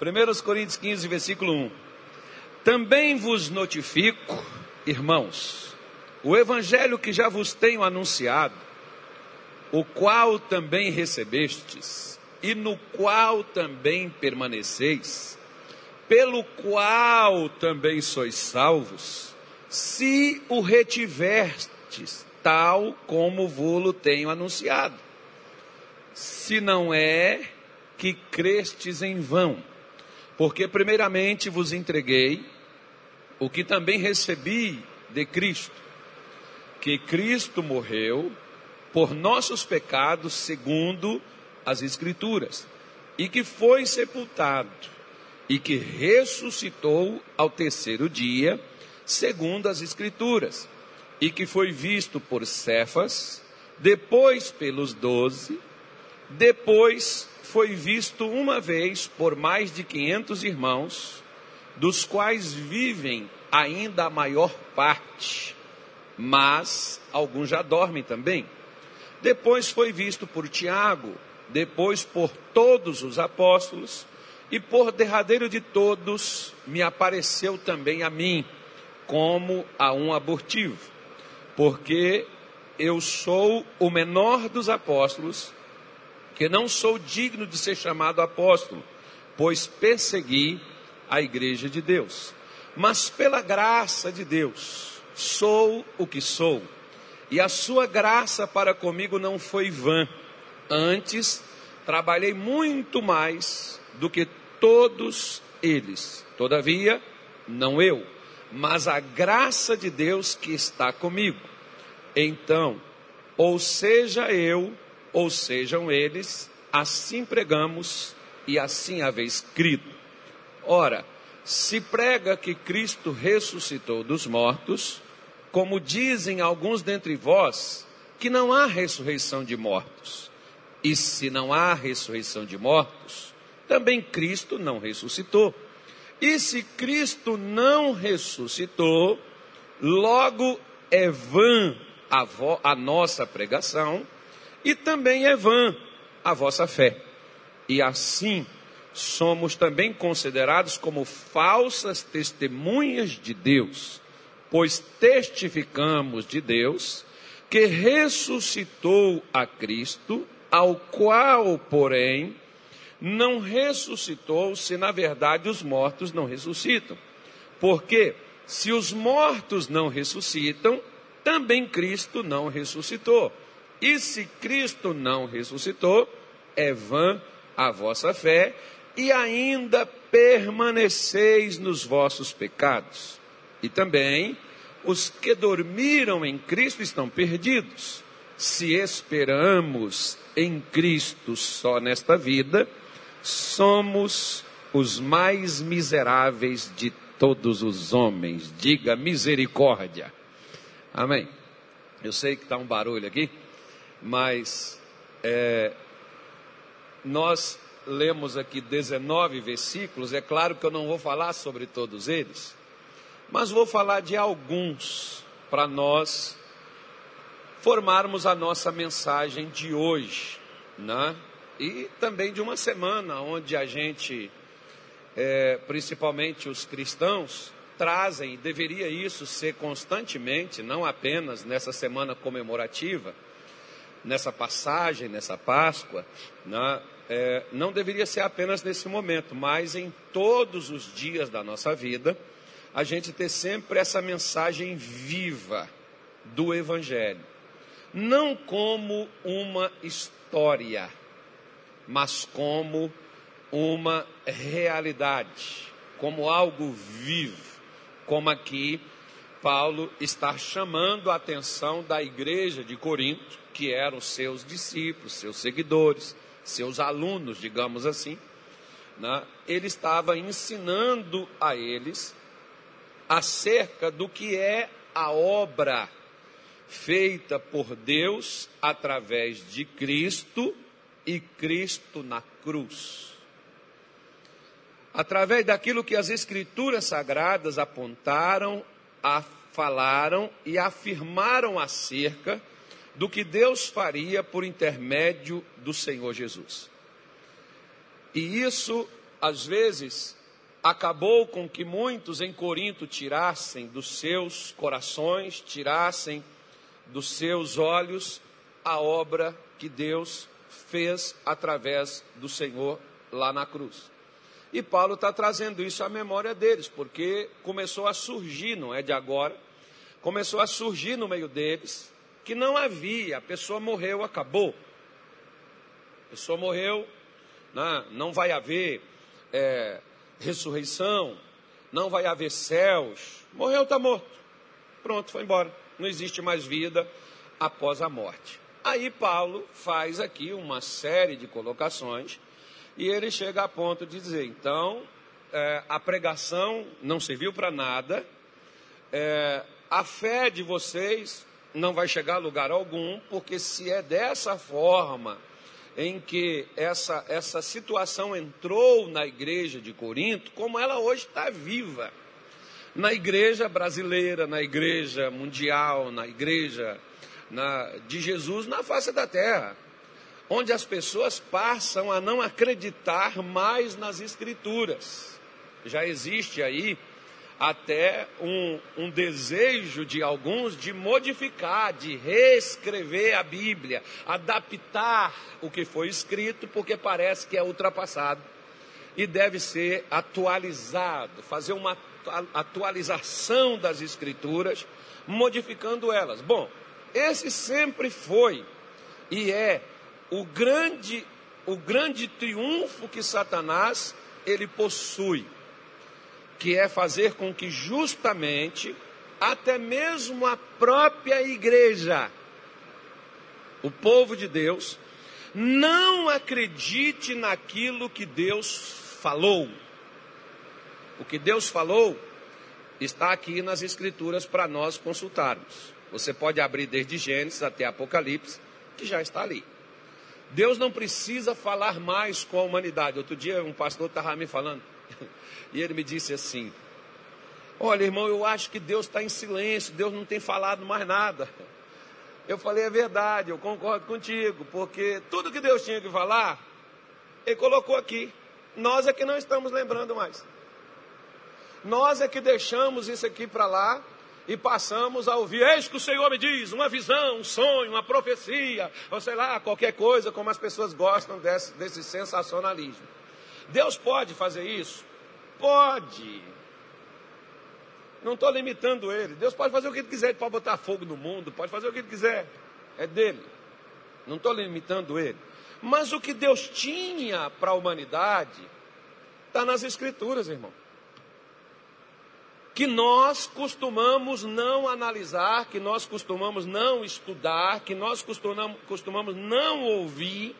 1 Coríntios 15, versículo 1. Também vos notifico, irmãos, o evangelho que já vos tenho anunciado, o qual também recebestes, e no qual também permaneceis, pelo qual também sois salvos, se o retivertes, tal como vou-lo tenho anunciado. Se não é que crestes em vão, porque primeiramente vos entreguei o que também recebi de Cristo, que Cristo morreu por nossos pecados, segundo as Escrituras, e que foi sepultado, e que ressuscitou ao terceiro dia, segundo as Escrituras, e que foi visto por Cefas, depois pelos doze, depois foi visto uma vez por mais de quinhentos irmãos, dos quais vivem ainda a maior parte, mas alguns já dormem também. Depois foi visto por Tiago, depois por todos os apóstolos, e por derradeiro de todos me apareceu também a mim, como a um abortivo, porque eu sou o menor dos apóstolos, que não sou digno de ser chamado apóstolo, pois persegui a igreja de Deus. Mas pela graça de Deus, sou o que sou. E a sua graça para comigo não foi vã. Antes, trabalhei muito mais do que todos eles. Todavia, não eu, mas a graça de Deus que está comigo. Então, ou seja eu, ou sejam eles, assim pregamos e assim haveis crido. Ora, se prega que Cristo ressuscitou dos mortos, como dizem alguns dentre vós, que não há ressurreição de mortos. E se não há ressurreição de mortos, também Cristo não ressuscitou. E se Cristo não ressuscitou, logo é vã a, a nossa pregação e também é vã a vossa fé. E assim somos também considerados como falsas testemunhas de Deus, pois testificamos de Deus que ressuscitou a Cristo, ao qual, porém, não ressuscitou se na verdade os mortos não ressuscitam. Porque se os mortos não ressuscitam, também Cristo não ressuscitou. E se Cristo não ressuscitou, é vã a vossa fé e ainda permaneceis nos vossos pecados. E também os que dormiram em Cristo estão perdidos. Se esperamos em Cristo só nesta vida, somos os mais miseráveis de todos os homens. Diga misericórdia. Amém. Eu sei que está um barulho aqui, mas é, nós lemos aqui 19 versículos, é claro que eu não vou falar sobre todos eles, mas vou falar de alguns para nós formarmos a nossa mensagem de hoje, né? E também de uma semana onde a gente, é, principalmente os cristãos, trazem, deveria isso ser constantemente, não apenas nessa semana comemorativa, nessa passagem, nessa Páscoa, né? é, não deveria ser apenas nesse momento, mas em todos os dias da nossa vida, a gente ter sempre essa mensagem viva do Evangelho. Não como uma história, mas como uma realidade, como algo vivo, como aqui Paulo está chamando a atenção da igreja de Corinto, que eram seus discípulos, seus seguidores, seus alunos, digamos assim, né, ele estava ensinando a eles acerca do que é a obra feita por Deus através de Cristo e Cristo na cruz. Através daquilo que as Escrituras sagradas apontaram, falaram e afirmaram acerca do que Deus faria por intermédio do Senhor Jesus. E isso às vezes, acabou com que muitos em Corinto tirassem dos seus corações, tirassem dos seus olhos a obra que Deus fez através do Senhor lá na cruz. E Paulo está trazendo isso à memória deles, porque começou a surgir, não é de agora, começou a surgir no meio deles que não havia, a pessoa morreu, acabou. A pessoa morreu, não, né? não vai haver é, ressurreição, não vai haver céus. Morreu, está morto. Pronto, foi embora. Não existe mais vida após a morte. Aí Paulo faz aqui uma série de colocações e ele chega a ponto de dizer: então, é, a pregação não serviu para nada, é, a fé de vocês não vai chegar a lugar algum, porque se é dessa forma em que essa, essa situação entrou na igreja de Corinto, como ela hoje está viva. Na igreja brasileira, na igreja mundial, na igreja na, de Jesus na face da terra, onde as pessoas passam a não acreditar mais nas Escrituras. Já existe aí até um, um, desejo de alguns de modificar, de reescrever a Bíblia, adaptar o que foi escrito, porque parece que é ultrapassado e deve ser atualizado, fazer uma atualização das Escrituras, modificando elas. Bom, esse sempre foi e é o grande, o grande triunfo que Satanás ele possui que é fazer com que justamente até mesmo a própria igreja, o povo de Deus, não acredite naquilo que Deus falou. O que Deus falou está aqui nas Escrituras para nós consultarmos. Você pode abrir desde Gênesis até Apocalipse, que já está ali. Deus não precisa falar mais com a humanidade. Outro dia um pastor estava me falando, e ele me disse assim: Olha, irmão, eu acho que Deus está em silêncio, Deus não tem falado mais nada. Eu falei, é verdade, eu concordo contigo, porque tudo que Deus tinha que falar, Ele colocou aqui. Nós é que não estamos lembrando mais. Nós é que deixamos isso aqui para lá e passamos a ouvir. Eis que o Senhor me diz, uma visão, um sonho, uma profecia, ou sei lá, qualquer coisa, como as pessoas gostam desse, desse sensacionalismo. Deus pode fazer isso? Pode. Não estou limitando ele. Deus pode fazer o que ele quiser, ele pode botar fogo no mundo, pode fazer o que ele quiser. É dele. Não estou limitando ele. Mas o que Deus tinha para a humanidade está nas Escrituras, irmão. Que nós costumamos não analisar, que nós costumamos não estudar, que nós costumamos, não ouvir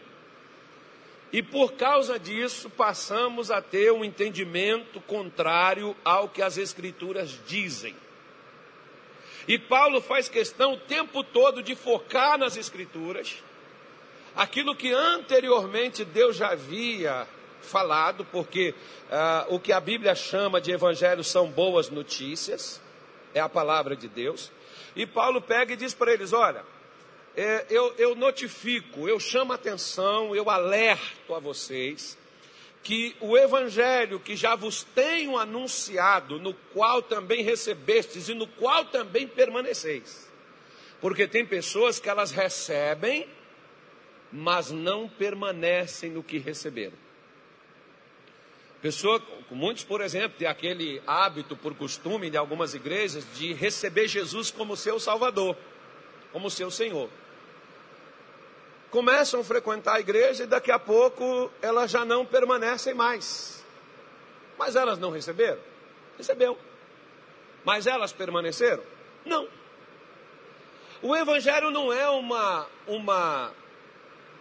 e por causa disso, passamos a ter um entendimento contrário ao que as Escrituras dizem. E Paulo faz questão o tempo todo de focar nas Escrituras, aquilo que anteriormente Deus já havia falado, porque uh, o que a Bíblia chama de evangelho são boas notícias, é a palavra de Deus. E Paulo pega e diz para eles: olha é, eu, eu notifico, eu chamo a atenção, eu alerto a vocês que o evangelho que já vos tenho anunciado, no qual também recebestes e no qual também permaneceis. Porque tem pessoas que elas recebem, mas não permanecem no que receberam. Pessoa, muitos, por exemplo, têm aquele hábito por costume de algumas igrejas de receber Jesus como seu Salvador, como seu Senhor começam a frequentar a igreja e daqui a pouco elas já não permanecem mais. Mas elas não receberam? Recebeu. Mas elas permaneceram? Não. O evangelho não é uma uma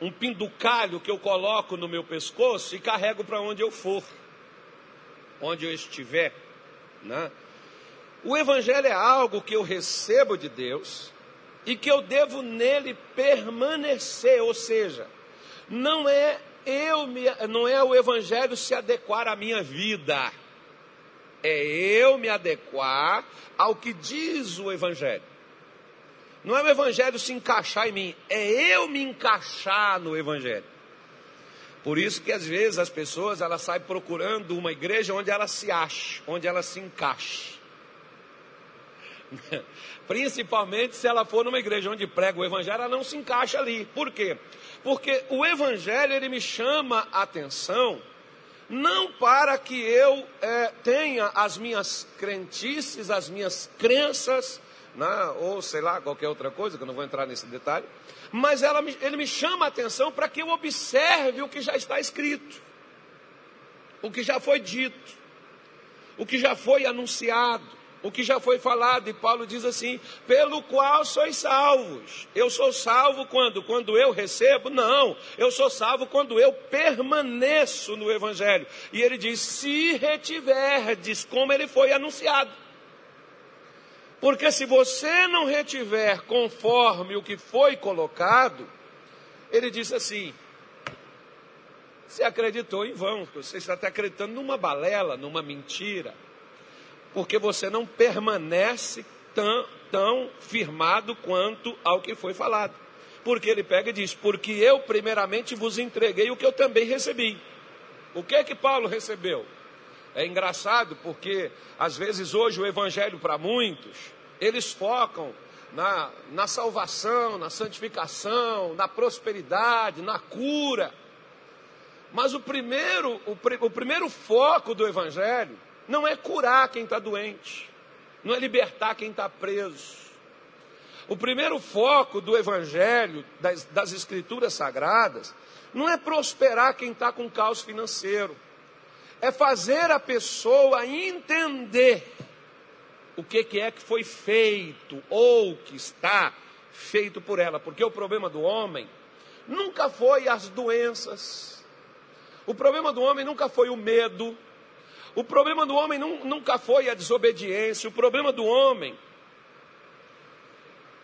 um pinducalho que eu coloco no meu pescoço e carrego para onde eu for, onde eu estiver, né? O evangelho é algo que eu recebo de Deus, e que eu devo nele permanecer, ou seja, não é eu me, não é o evangelho se adequar à minha vida. É eu me adequar ao que diz o evangelho. Não é o evangelho se encaixar em mim, é eu me encaixar no evangelho. Por isso que às vezes as pessoas elas saem procurando uma igreja onde ela se ache, onde ela se encaixe. Principalmente se ela for numa igreja onde prega o evangelho, ela não se encaixa ali. Por quê? Porque o evangelho ele me chama a atenção não para que eu é, tenha as minhas crentices, as minhas crenças, né, ou sei lá, qualquer outra coisa, que eu não vou entrar nesse detalhe, mas ela, ele me chama a atenção para que eu observe o que já está escrito, o que já foi dito, o que já foi anunciado o que já foi falado, e Paulo diz assim: pelo qual sois salvos. Eu sou salvo quando? Quando eu recebo? Não, eu sou salvo quando eu permaneço no Evangelho. E ele diz: se retiverdes, como ele foi anunciado. Porque se você não retiver conforme o que foi colocado, ele diz assim: você acreditou em vão, você está acreditando numa balela, numa mentira porque você não permanece tão, tão firmado quanto ao que foi falado. Porque ele pega e diz: Porque eu primeiramente vos entreguei o que eu também recebi. O que é que Paulo recebeu? É engraçado porque, às vezes, hoje o evangelho para muitos, eles focam na, na salvação, na santificação, na prosperidade, na cura. Mas o primeiro, o, o primeiro foco do evangelho não é curar quem está doente, não é libertar quem está preso. O primeiro foco do Evangelho, das, das Escrituras Sagradas, não é prosperar quem está com caos financeiro, é fazer a pessoa entender o que, que é que foi feito ou que está feito por ela, porque o problema do homem nunca foi as doenças, o problema do homem nunca foi o medo, o problema do homem nunca foi a desobediência, o problema do homem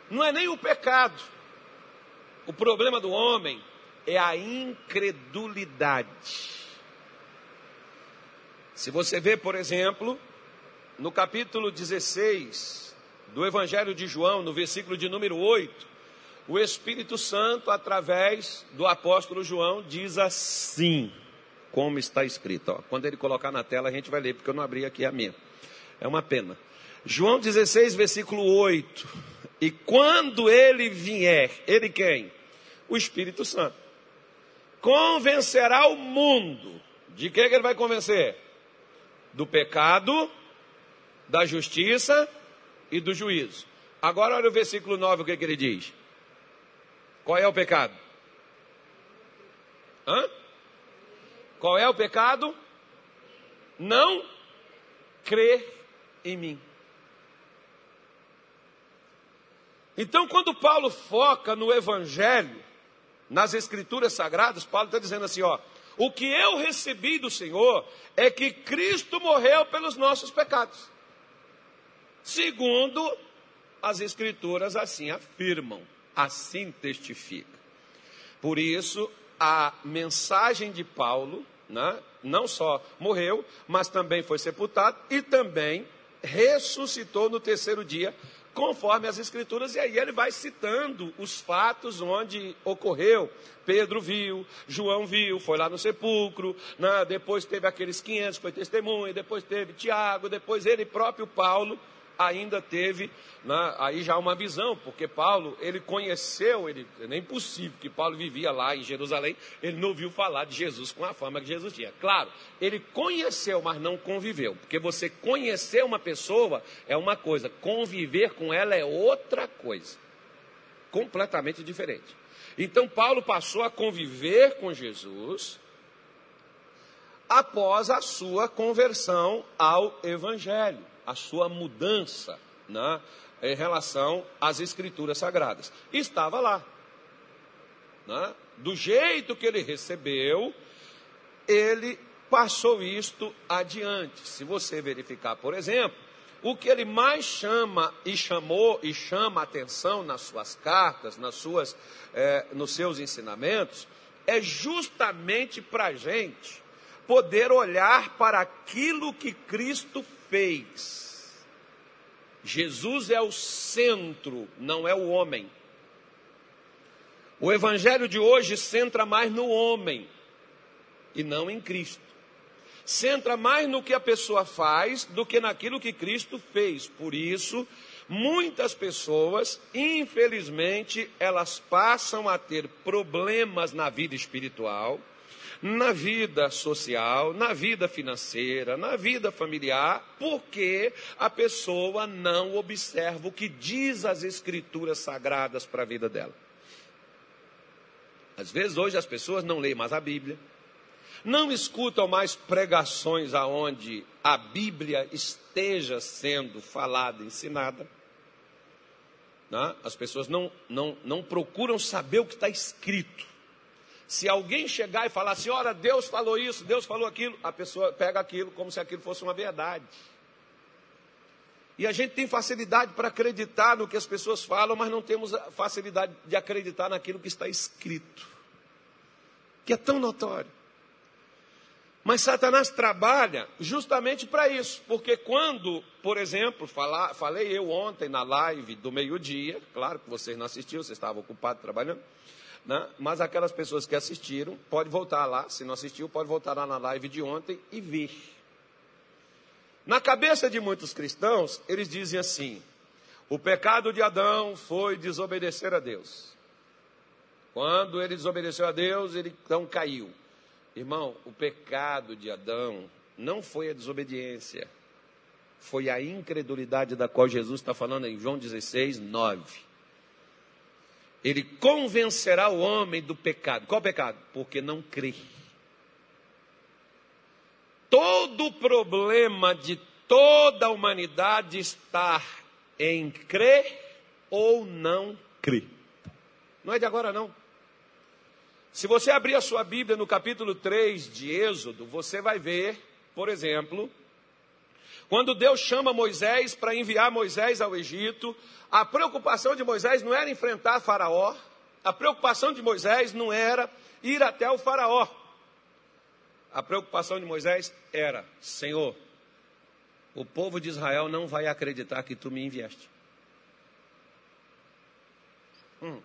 não é nem o pecado. O problema do homem é a incredulidade. Se você vê, por exemplo, no capítulo 16 do Evangelho de João, no versículo de número 8, o Espírito Santo, através do apóstolo João, diz assim: como está escrito. Ó. Quando ele colocar na tela, a gente vai ler, porque eu não abri aqui a minha. É uma pena. João 16, versículo 8. E quando ele vier, ele quem? O Espírito Santo. Convencerá o mundo. De que, que ele vai convencer? Do pecado, da justiça e do juízo. Agora olha o versículo 9, o que, que ele diz. Qual é o pecado? Hã? Qual é o pecado? Não crer em mim. Então, quando Paulo foca no Evangelho, nas Escrituras Sagradas, Paulo está dizendo assim: ó, o que eu recebi do Senhor é que Cristo morreu pelos nossos pecados. Segundo as Escrituras assim afirmam, assim testifica. Por isso, a mensagem de Paulo né? não só morreu, mas também foi sepultado e também ressuscitou no terceiro dia, conforme as Escrituras, e aí ele vai citando os fatos onde ocorreu. Pedro viu, João viu, foi lá no sepulcro, né? depois teve aqueles 500, foi testemunha, depois teve Tiago, depois ele próprio Paulo ainda teve né, aí já uma visão, porque Paulo, ele conheceu, ele, é nem possível que Paulo vivia lá em Jerusalém, ele não ouviu falar de Jesus com a fama que Jesus tinha. Claro, ele conheceu, mas não conviveu, porque você conhecer uma pessoa é uma coisa, conviver com ela é outra coisa, completamente diferente. Então Paulo passou a conviver com Jesus após a sua conversão ao Evangelho a sua mudança né, em relação às escrituras sagradas. Estava lá. Né? Do jeito que ele recebeu, ele passou isto adiante. Se você verificar, por exemplo, o que ele mais chama e chamou e chama atenção nas suas cartas, nas suas, é, nos seus ensinamentos, é justamente para a gente poder olhar para aquilo que Cristo fez. Jesus é o centro, não é o homem. O evangelho de hoje centra mais no homem. e não em Cristo. Centra mais no que a pessoa faz do que naquilo que Cristo fez. Por isso, muitas pessoas, infelizmente, elas passam a ter problemas na vida espiritual, na vida social, na vida financeira, na vida familiar, porque a pessoa não observa o que diz as escrituras sagradas para a vida dela. Às vezes hoje as pessoas não leem mais a Bíblia, não escutam mais pregações aonde a Bíblia esteja sendo falada, ensinada. Né? As pessoas não, não, não procuram saber o que está escrito. Se alguém chegar e falar assim, ora, Deus falou isso, Deus falou aquilo, a pessoa pega aquilo como se aquilo fosse uma verdade. E a gente tem facilidade para acreditar no que as pessoas falam, mas não temos facilidade de acreditar naquilo que está escrito, que é tão notório. Mas Satanás trabalha justamente para isso, porque quando, por exemplo, falar, falei eu ontem na live do meio-dia, claro que vocês não assistiram, vocês estavam ocupados trabalhando, né? mas aquelas pessoas que assistiram, pode voltar lá, se não assistiu, pode voltar lá na live de ontem e ver. Na cabeça de muitos cristãos, eles dizem assim: o pecado de Adão foi desobedecer a Deus. Quando ele desobedeceu a Deus, ele então caiu. Irmão, o pecado de Adão não foi a desobediência, foi a incredulidade da qual Jesus está falando em João 16, 9. Ele convencerá o homem do pecado. Qual pecado? Porque não crê. Todo o problema de toda a humanidade está em crer ou não crer. Não é de agora, não. Se você abrir a sua Bíblia no capítulo 3 de Êxodo, você vai ver, por exemplo, quando Deus chama Moisés para enviar Moisés ao Egito, a preocupação de Moisés não era enfrentar Faraó, a preocupação de Moisés não era ir até o Faraó. A preocupação de Moisés era: Senhor, o povo de Israel não vai acreditar que tu me enviaste. Hum.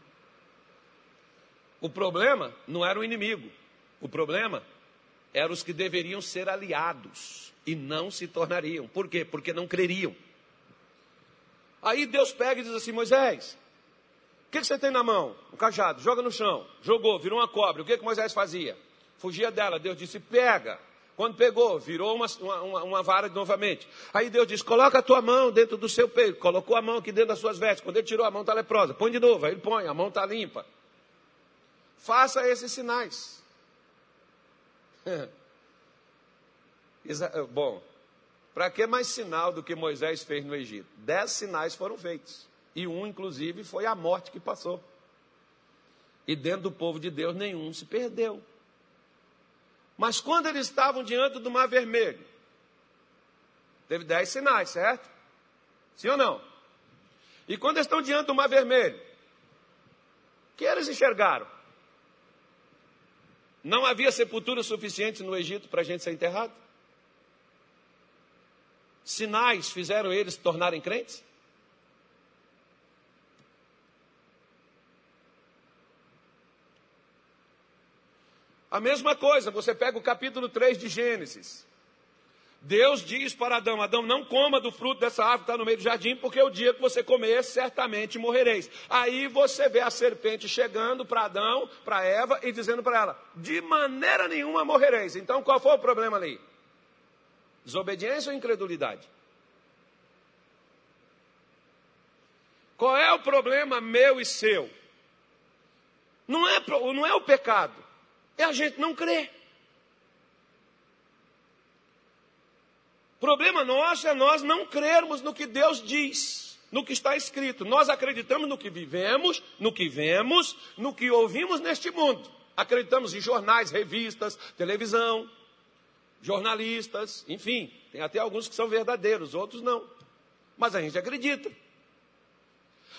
O problema não era o inimigo. O problema eram os que deveriam ser aliados e não se tornariam. Por quê? Porque não creriam. Aí Deus pega e diz assim: Moisés, o que, que, você tem na mão? Um cajado, joga no chão. Jogou, virou uma cobra. O que, que Moisés fazia? Fugia dela. Deus disse: pega. Quando pegou, virou uma, uma, uma, vara novamente. Aí Deus disse: coloca a tua mão dentro do seu peito. Colocou a mão aqui dentro das suas vestes. Quando ele tirou, a mão está leprosa. Põe de novo. Aí ele põe, a mão está limpa faça esses sinais. Bom, para que mais sinal do que Moisés fez no Egito? Dez sinais foram feitos. E um, inclusive, foi a morte que passou. E dentro do povo de Deus, nenhum se perdeu. Mas quando eles estavam diante do Mar Vermelho, teve dez sinais, certo? Sim ou não? E quando estão diante do Mar Vermelho, o que eles enxergaram? Não havia sepultura suficiente no Egito para a gente ser enterrado? Sinais fizeram eles se tornarem crentes? A mesma coisa, você pega o capítulo 3 de Gênesis. Deus diz para Adão: Adão, não coma do fruto dessa árvore que está no meio do jardim, porque o dia que você comer, certamente morrereis. Aí você vê a serpente chegando para Adão, para Eva, e dizendo para ela: de maneira nenhuma morrereis. Então qual foi o problema ali? Desobediência ou incredulidade? Qual é o problema meu e seu? Não é, não é o pecado, é a gente não crer. Problema nosso é nós não crermos no que Deus diz, no que está escrito. Nós acreditamos no que vivemos, no que vemos, no que ouvimos neste mundo. Acreditamos em jornais, revistas, televisão, jornalistas, enfim, tem até alguns que são verdadeiros, outros não. Mas a gente acredita.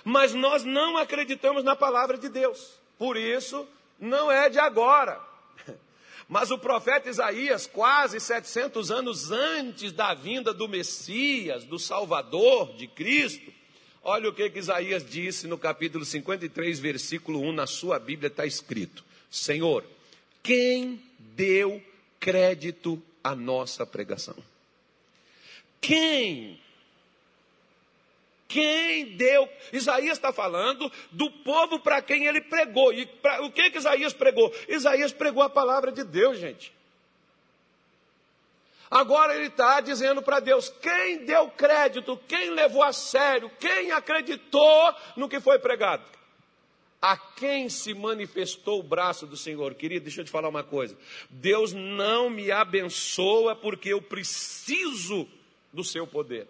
Mas nós não acreditamos na palavra de Deus. Por isso, não é de agora. Mas o profeta Isaías, quase 700 anos antes da vinda do Messias, do Salvador, de Cristo, olha o que, que Isaías disse no capítulo 53, versículo 1, na sua Bíblia está escrito: Senhor, quem deu crédito à nossa pregação? Quem? Quem deu? Isaías está falando do povo para quem ele pregou. E pra, o que, que Isaías pregou? Isaías pregou a palavra de Deus, gente. Agora ele está dizendo para Deus: quem deu crédito, quem levou a sério, quem acreditou no que foi pregado? A quem se manifestou o braço do Senhor? Querido, deixa eu te falar uma coisa. Deus não me abençoa porque eu preciso do seu poder.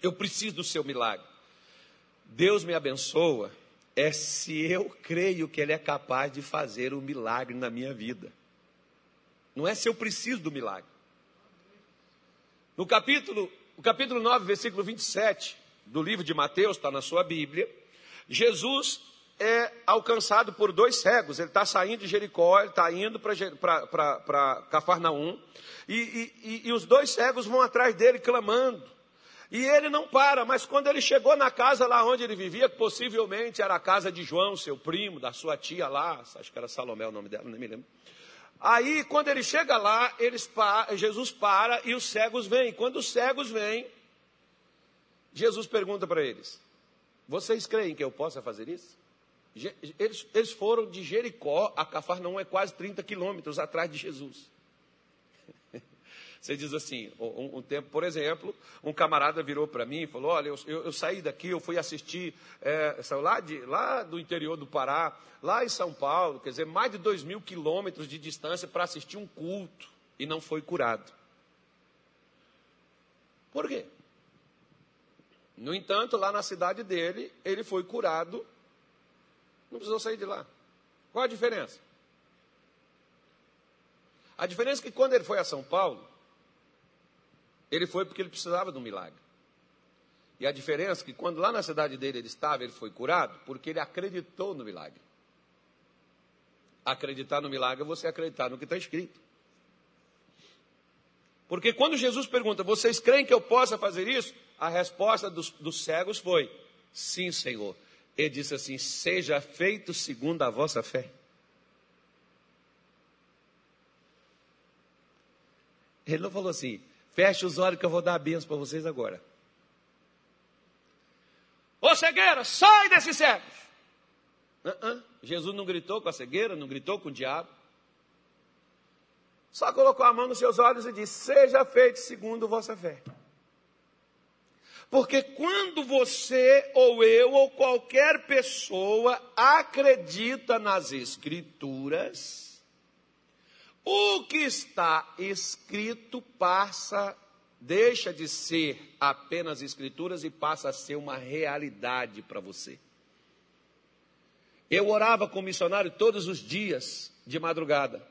Eu preciso do seu milagre. Deus me abençoa é se eu creio que Ele é capaz de fazer o um milagre na minha vida. Não é se eu preciso do milagre. No capítulo, o capítulo 9, versículo 27 do livro de Mateus, está na sua Bíblia, Jesus é alcançado por dois cegos. Ele está saindo de Jericó, ele está indo para Cafarnaum, e, e, e os dois cegos vão atrás dele clamando. E ele não para, mas quando ele chegou na casa lá onde ele vivia, que possivelmente era a casa de João, seu primo, da sua tia lá, acho que era Salomé o nome dela, não me lembro. Aí, quando ele chega lá, eles Jesus para e os cegos vêm. Quando os cegos vêm, Jesus pergunta para eles: Vocês creem que eu possa fazer isso? Eles, eles foram de Jericó a Cafarnaum, é quase 30 quilômetros atrás de Jesus. Você diz assim, um, um, tempo, por exemplo, um camarada virou para mim e falou, olha, eu, eu, eu, saí daqui, eu fui assistir, é, lá, de, lá do interior do Pará, lá em São Paulo, quer dizer, mais de dois mil quilômetros de distância para assistir um culto e não foi curado. Por quê? No entanto, lá na cidade dele, ele foi curado, não precisou sair de lá. Qual a diferença? A diferença é que quando ele foi a São Paulo, ele foi porque ele precisava de um milagre. E a diferença é que quando lá na cidade dele ele estava, ele foi curado, porque ele acreditou no milagre. Acreditar no milagre é você acreditar no que está escrito. Porque quando Jesus pergunta, vocês creem que eu possa fazer isso? A resposta dos, dos cegos foi, sim, Senhor. Ele disse assim: seja feito segundo a vossa fé. Ele não falou assim, Feche os olhos que eu vou dar a benção para vocês agora. Ô cegueira, sai desses cegos. Uh -uh. Jesus não gritou com a cegueira, não gritou com o diabo. Só colocou a mão nos seus olhos e disse: Seja feito segundo vossa fé. Porque quando você ou eu ou qualquer pessoa acredita nas Escrituras, o que está escrito passa, deixa de ser apenas escrituras e passa a ser uma realidade para você. Eu orava com o missionário todos os dias, de madrugada.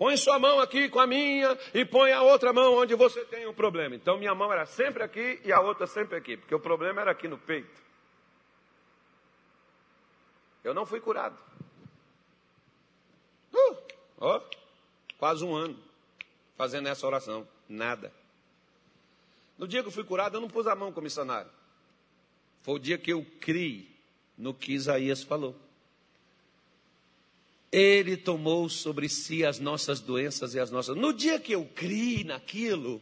Põe sua mão aqui com a minha e põe a outra mão onde você tem um problema. Então minha mão era sempre aqui e a outra sempre aqui, porque o problema era aqui no peito. Eu não fui curado. Uh! Ó, quase um ano fazendo essa oração. Nada. No dia que eu fui curado, eu não pus a mão com o missionário. Foi o dia que eu criei no que Isaías falou. Ele tomou sobre si as nossas doenças e as nossas. No dia que eu criei naquilo,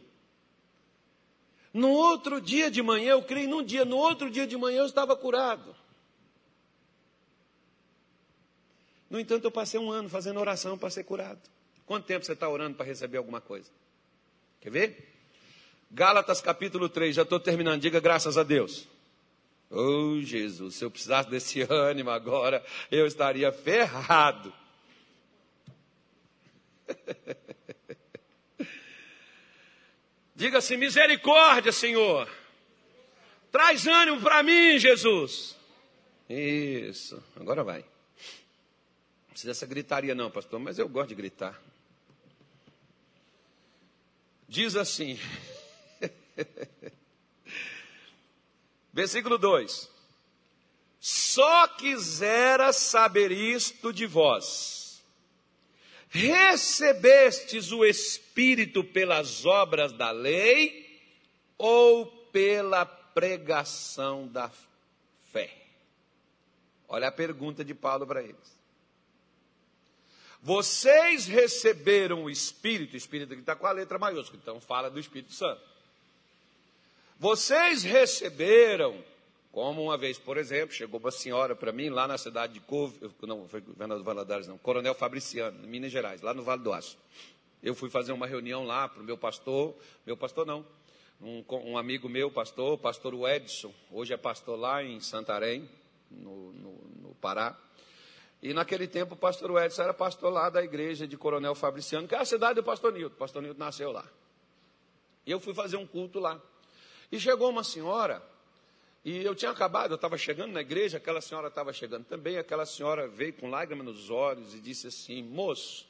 no outro dia de manhã eu criei num dia, no outro dia de manhã eu estava curado. No entanto, eu passei um ano fazendo oração para ser curado. Quanto tempo você está orando para receber alguma coisa? Quer ver? Gálatas capítulo 3, já estou terminando, diga graças a Deus. Oh Jesus, se eu precisasse desse ânimo agora, eu estaria ferrado. Diga assim: misericórdia, Senhor. Traz ânimo para mim, Jesus. Isso, agora vai precisa dessa gritaria, não, pastor, mas eu gosto de gritar. Diz assim, versículo 2: Só quisera saber isto de vós, recebestes o Espírito pelas obras da lei ou pela pregação da fé? Olha a pergunta de Paulo para eles. Vocês receberam o Espírito, o Espírito que está com a letra maiúscula, então fala do Espírito Santo. Vocês receberam, como uma vez, por exemplo, chegou uma senhora para mim lá na cidade de Couve, não foi Governador Valadares, não, Coronel Fabriciano, Minas Gerais, lá no Vale do Aço. Eu fui fazer uma reunião lá para o meu pastor, meu pastor não, um, um, amigo meu, pastor, pastor Edson, hoje é pastor lá em Santarém, no, no, no Pará. E naquele tempo o pastor Edson era pastor lá da igreja de Coronel Fabriciano, que é a cidade do pastor Nilton. O pastor Nilton nasceu lá. E eu fui fazer um culto lá. E chegou uma senhora, e eu tinha acabado, eu estava chegando na igreja, aquela senhora estava chegando também, aquela senhora veio com lágrimas nos olhos e disse assim, moço,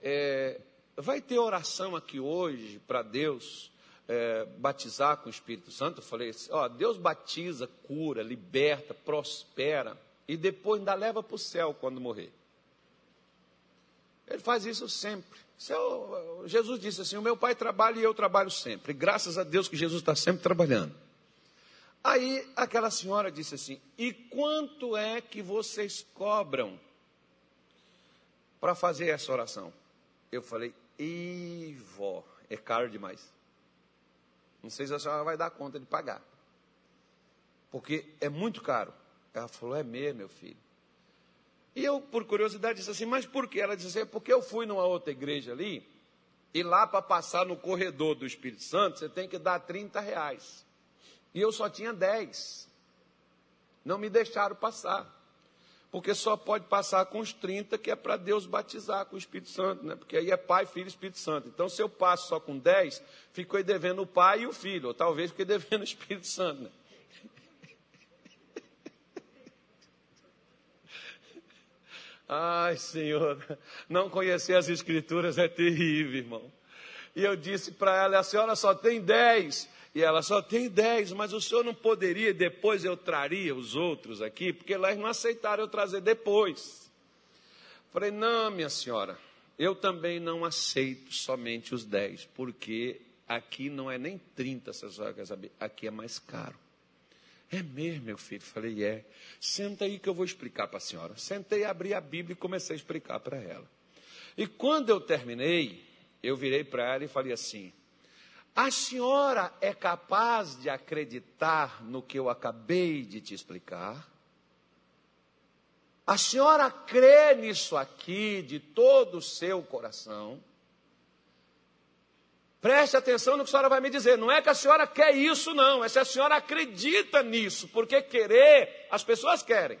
é, vai ter oração aqui hoje para Deus é, batizar com o Espírito Santo? Eu falei assim, ó, Deus batiza, cura, liberta, prospera, e depois ainda leva para o céu quando morrer. Ele faz isso sempre. Jesus disse assim: O meu pai trabalha e eu trabalho sempre. E graças a Deus que Jesus está sempre trabalhando. Aí aquela senhora disse assim: E quanto é que vocês cobram para fazer essa oração? Eu falei: Ih, vó, é caro demais. Não sei se a senhora vai dar conta de pagar. Porque é muito caro. Ela falou: É mesmo, meu filho. E eu, por curiosidade, disse assim: Mas por quê? Ela disse assim: É porque eu fui numa outra igreja ali, e lá para passar no corredor do Espírito Santo, você tem que dar 30 reais. E eu só tinha 10. Não me deixaram passar. Porque só pode passar com os 30, que é para Deus batizar com o Espírito Santo, né? Porque aí é Pai, Filho e Espírito Santo. Então, se eu passo só com 10, fico aí devendo o Pai e o Filho, ou talvez fique devendo o Espírito Santo, né? Ai, Senhor, não conhecer as Escrituras é terrível, irmão. E eu disse para ela: a senhora só tem dez. E ela só tem dez, mas o senhor não poderia, depois eu traria os outros aqui, porque elas não aceitaram eu trazer depois. Falei: não, minha senhora, eu também não aceito somente os dez, porque aqui não é nem 30, se a senhora quer saber, aqui é mais caro. É mesmo, meu filho? Falei, é. Senta aí que eu vou explicar para a senhora. Sentei, abri a Bíblia e comecei a explicar para ela. E quando eu terminei, eu virei para ela e falei assim: A senhora é capaz de acreditar no que eu acabei de te explicar? A senhora crê nisso aqui de todo o seu coração? Preste atenção no que a senhora vai me dizer. Não é que a senhora quer isso, não. É se a senhora acredita nisso. Porque querer, as pessoas querem.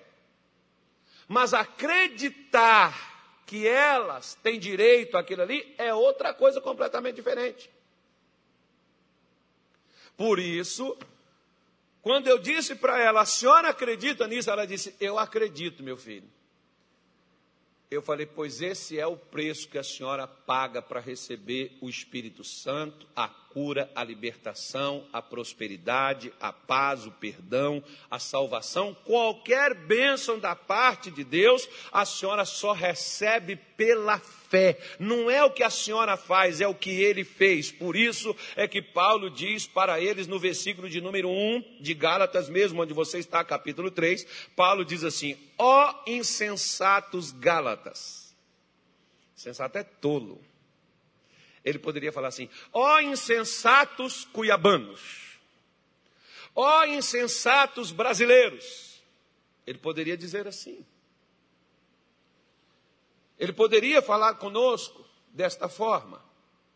Mas acreditar que elas têm direito àquilo ali é outra coisa completamente diferente. Por isso, quando eu disse para ela, a senhora acredita nisso? Ela disse, eu acredito, meu filho. Eu falei, pois esse é o preço que a senhora paga para receber o Espírito Santo, a cura, a libertação, a prosperidade, a paz, o perdão, a salvação, qualquer bênção da parte de Deus, a senhora só recebe pela fé. Não é o que a senhora faz, é o que ele fez. Por isso é que Paulo diz para eles no versículo de número 1 de Gálatas mesmo, onde você está, capítulo 3, Paulo diz assim: Ó insensatos Gálatas. Sensato é tolo. Ele poderia falar assim: Ó insensatos cuiabanos. Ó insensatos brasileiros. Ele poderia dizer assim. Ele poderia falar conosco desta forma.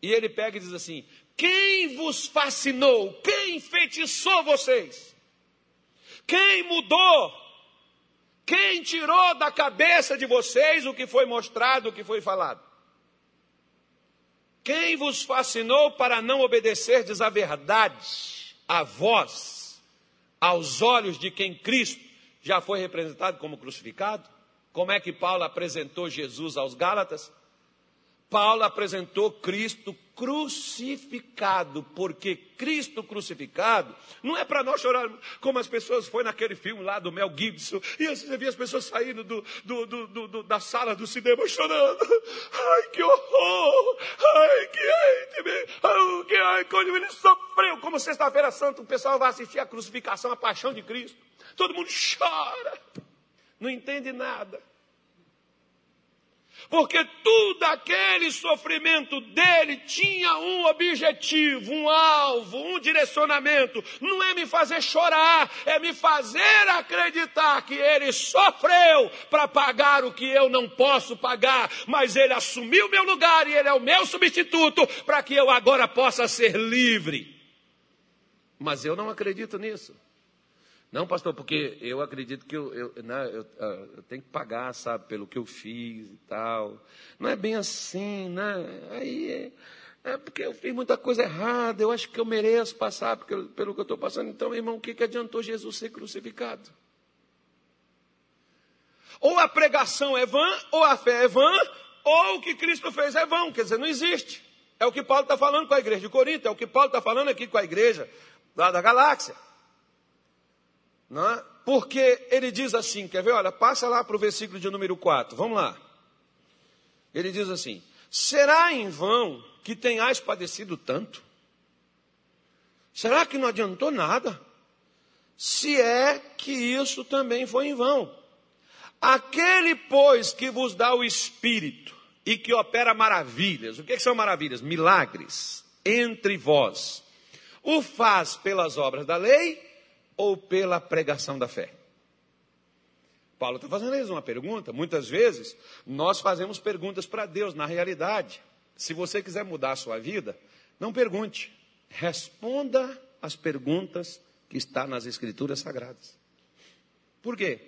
E ele pega e diz assim: Quem vos fascinou? Quem enfeitiçou vocês? Quem mudou? Quem tirou da cabeça de vocês o que foi mostrado, o que foi falado? Quem vos fascinou para não obedecerdes a verdade, a vós, aos olhos de quem Cristo já foi representado como crucificado? Como é que Paulo apresentou Jesus aos Gálatas? Paulo apresentou Cristo crucificado, porque Cristo crucificado não é para nós chorar como as pessoas foi naquele filme lá do Mel Gibson, e você via as pessoas saindo do, do, do, da sala do cinema chorando. Ai, que horror! Ai, que ai, que ai, quando ele sofreu, como sexta-feira santa, o pessoal vai assistir a crucificação, a paixão de Cristo. Todo mundo chora não entende nada. Porque tudo aquele sofrimento dele tinha um objetivo, um alvo, um direcionamento. Não é me fazer chorar, é me fazer acreditar que ele sofreu para pagar o que eu não posso pagar, mas ele assumiu meu lugar e ele é o meu substituto para que eu agora possa ser livre. Mas eu não acredito nisso. Não, pastor, porque eu acredito que eu, eu, né, eu, ah, eu, tenho que pagar, sabe, pelo que eu fiz e tal. Não é bem assim, né? Aí é, é porque eu fiz muita coisa errada, eu acho que eu mereço passar porque, pelo que eu estou passando. Então, irmão, o que, que adiantou Jesus ser crucificado? Ou a pregação é vã, ou a fé é vã, ou o que Cristo fez é vão, quer dizer, não existe. É o que Paulo está falando com a igreja de Corinto, é o que Paulo está falando aqui com a igreja lá da galáxia. É? Porque ele diz assim, quer ver? Olha, passa lá para o versículo de número 4, vamos lá. Ele diz assim: Será em vão que tenhais padecido tanto? Será que não adiantou nada? Se é que isso também foi em vão. Aquele, pois, que vos dá o Espírito e que opera maravilhas, o que, que são maravilhas? Milagres entre vós, o faz pelas obras da lei ou pela pregação da fé? Paulo está fazendo eles uma pergunta. Muitas vezes nós fazemos perguntas para Deus. Na realidade, se você quiser mudar a sua vida, não pergunte. Responda as perguntas que está nas Escrituras Sagradas. Por quê?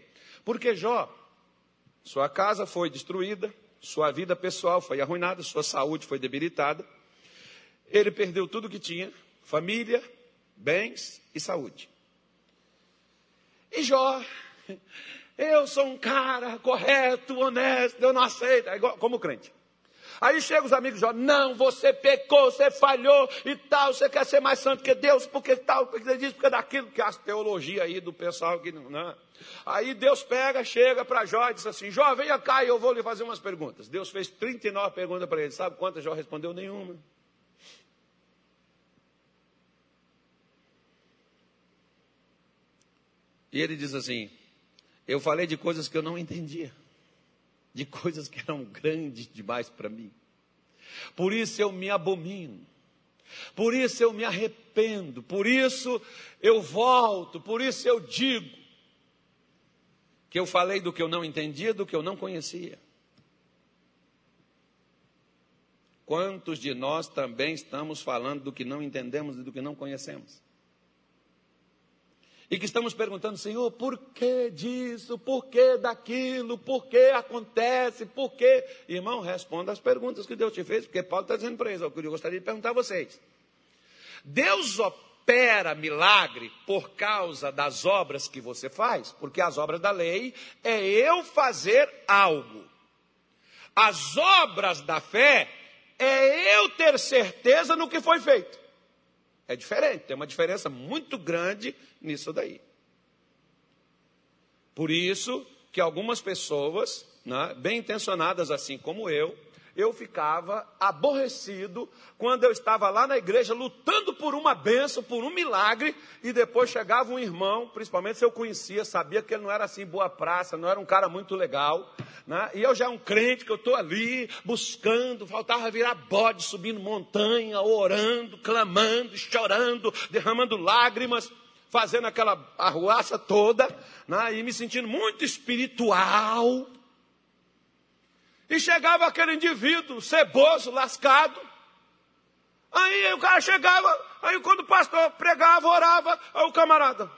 Porque Jó, sua casa foi destruída, sua vida pessoal foi arruinada, sua saúde foi debilitada. Ele perdeu tudo que tinha: família, bens e saúde. E Jó, eu sou um cara correto, honesto, eu não aceito. É igual, como crente. Aí chega os amigos Jó, não, você pecou, você falhou e tal, você quer ser mais santo que Deus, porque tal, porque diz, porque daquilo, que as teologia aí do pessoal que não. não. Né? Aí Deus pega, chega para Jó e diz assim: Jó, venha cá e eu vou lhe fazer umas perguntas. Deus fez 39 perguntas para ele, sabe quantas Jó respondeu? Nenhuma. E ele diz assim: Eu falei de coisas que eu não entendia, de coisas que eram grandes demais para mim. Por isso eu me abomino, por isso eu me arrependo, por isso eu volto, por isso eu digo que eu falei do que eu não entendia, do que eu não conhecia. Quantos de nós também estamos falando do que não entendemos e do que não conhecemos? E que estamos perguntando, Senhor, por que disso, por que daquilo, por que acontece, por que. Irmão, responda as perguntas que Deus te fez, porque Paulo está dizendo para eles, o que eu gostaria de perguntar a vocês. Deus opera milagre por causa das obras que você faz, porque as obras da lei é eu fazer algo. As obras da fé é eu ter certeza no que foi feito. É diferente, tem uma diferença muito grande nisso daí. Por isso que algumas pessoas, né, bem intencionadas assim como eu, eu ficava aborrecido quando eu estava lá na igreja lutando por uma benção, por um milagre, e depois chegava um irmão, principalmente se eu conhecia, sabia que ele não era assim boa praça, não era um cara muito legal, né? e eu já um crente que eu estou ali buscando, faltava virar bode, subindo montanha, orando, clamando, chorando, derramando lágrimas, fazendo aquela arruaça toda, né? e me sentindo muito espiritual. E chegava aquele indivíduo ceboso, lascado. Aí o cara chegava, aí quando o pastor pregava, orava, aí o camarada.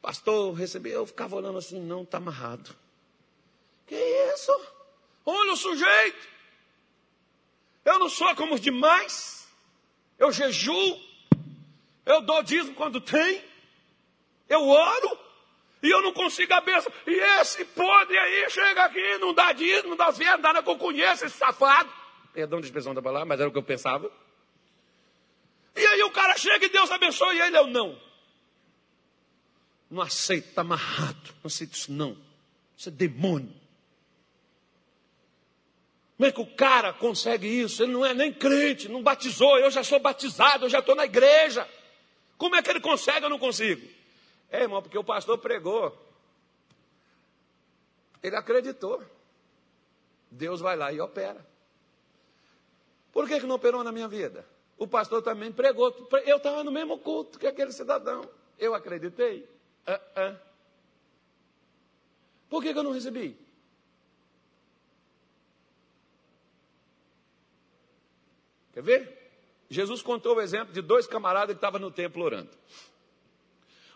Pastor, recebeu, eu ficava olhando assim, não está amarrado. Que isso? Olha o sujeito. Eu não sou como os demais. Eu jejuo. Eu dou dízimo quando tem. Eu oro. E eu não consigo a bênção. E esse podre aí chega aqui, não dá dízimo, não dá fé, nada que eu conheço, esse safado. Perdão da expressão da palavra, mas era o que eu pensava. E aí o cara chega e Deus abençoa e ele o não. Não aceito, está amarrado. Não aceito isso não. Isso é demônio. Como é que o cara consegue isso? Ele não é nem crente, não batizou. Eu já sou batizado, eu já estou na igreja. Como é que ele consegue? Eu não consigo. É, irmão, porque o pastor pregou. Ele acreditou. Deus vai lá e opera. Por que, que não operou na minha vida? O pastor também pregou. Eu estava no mesmo culto que aquele cidadão. Eu acreditei. Uh -uh. Por que, que eu não recebi? Quer ver? Jesus contou o exemplo de dois camaradas que estavam no templo orando.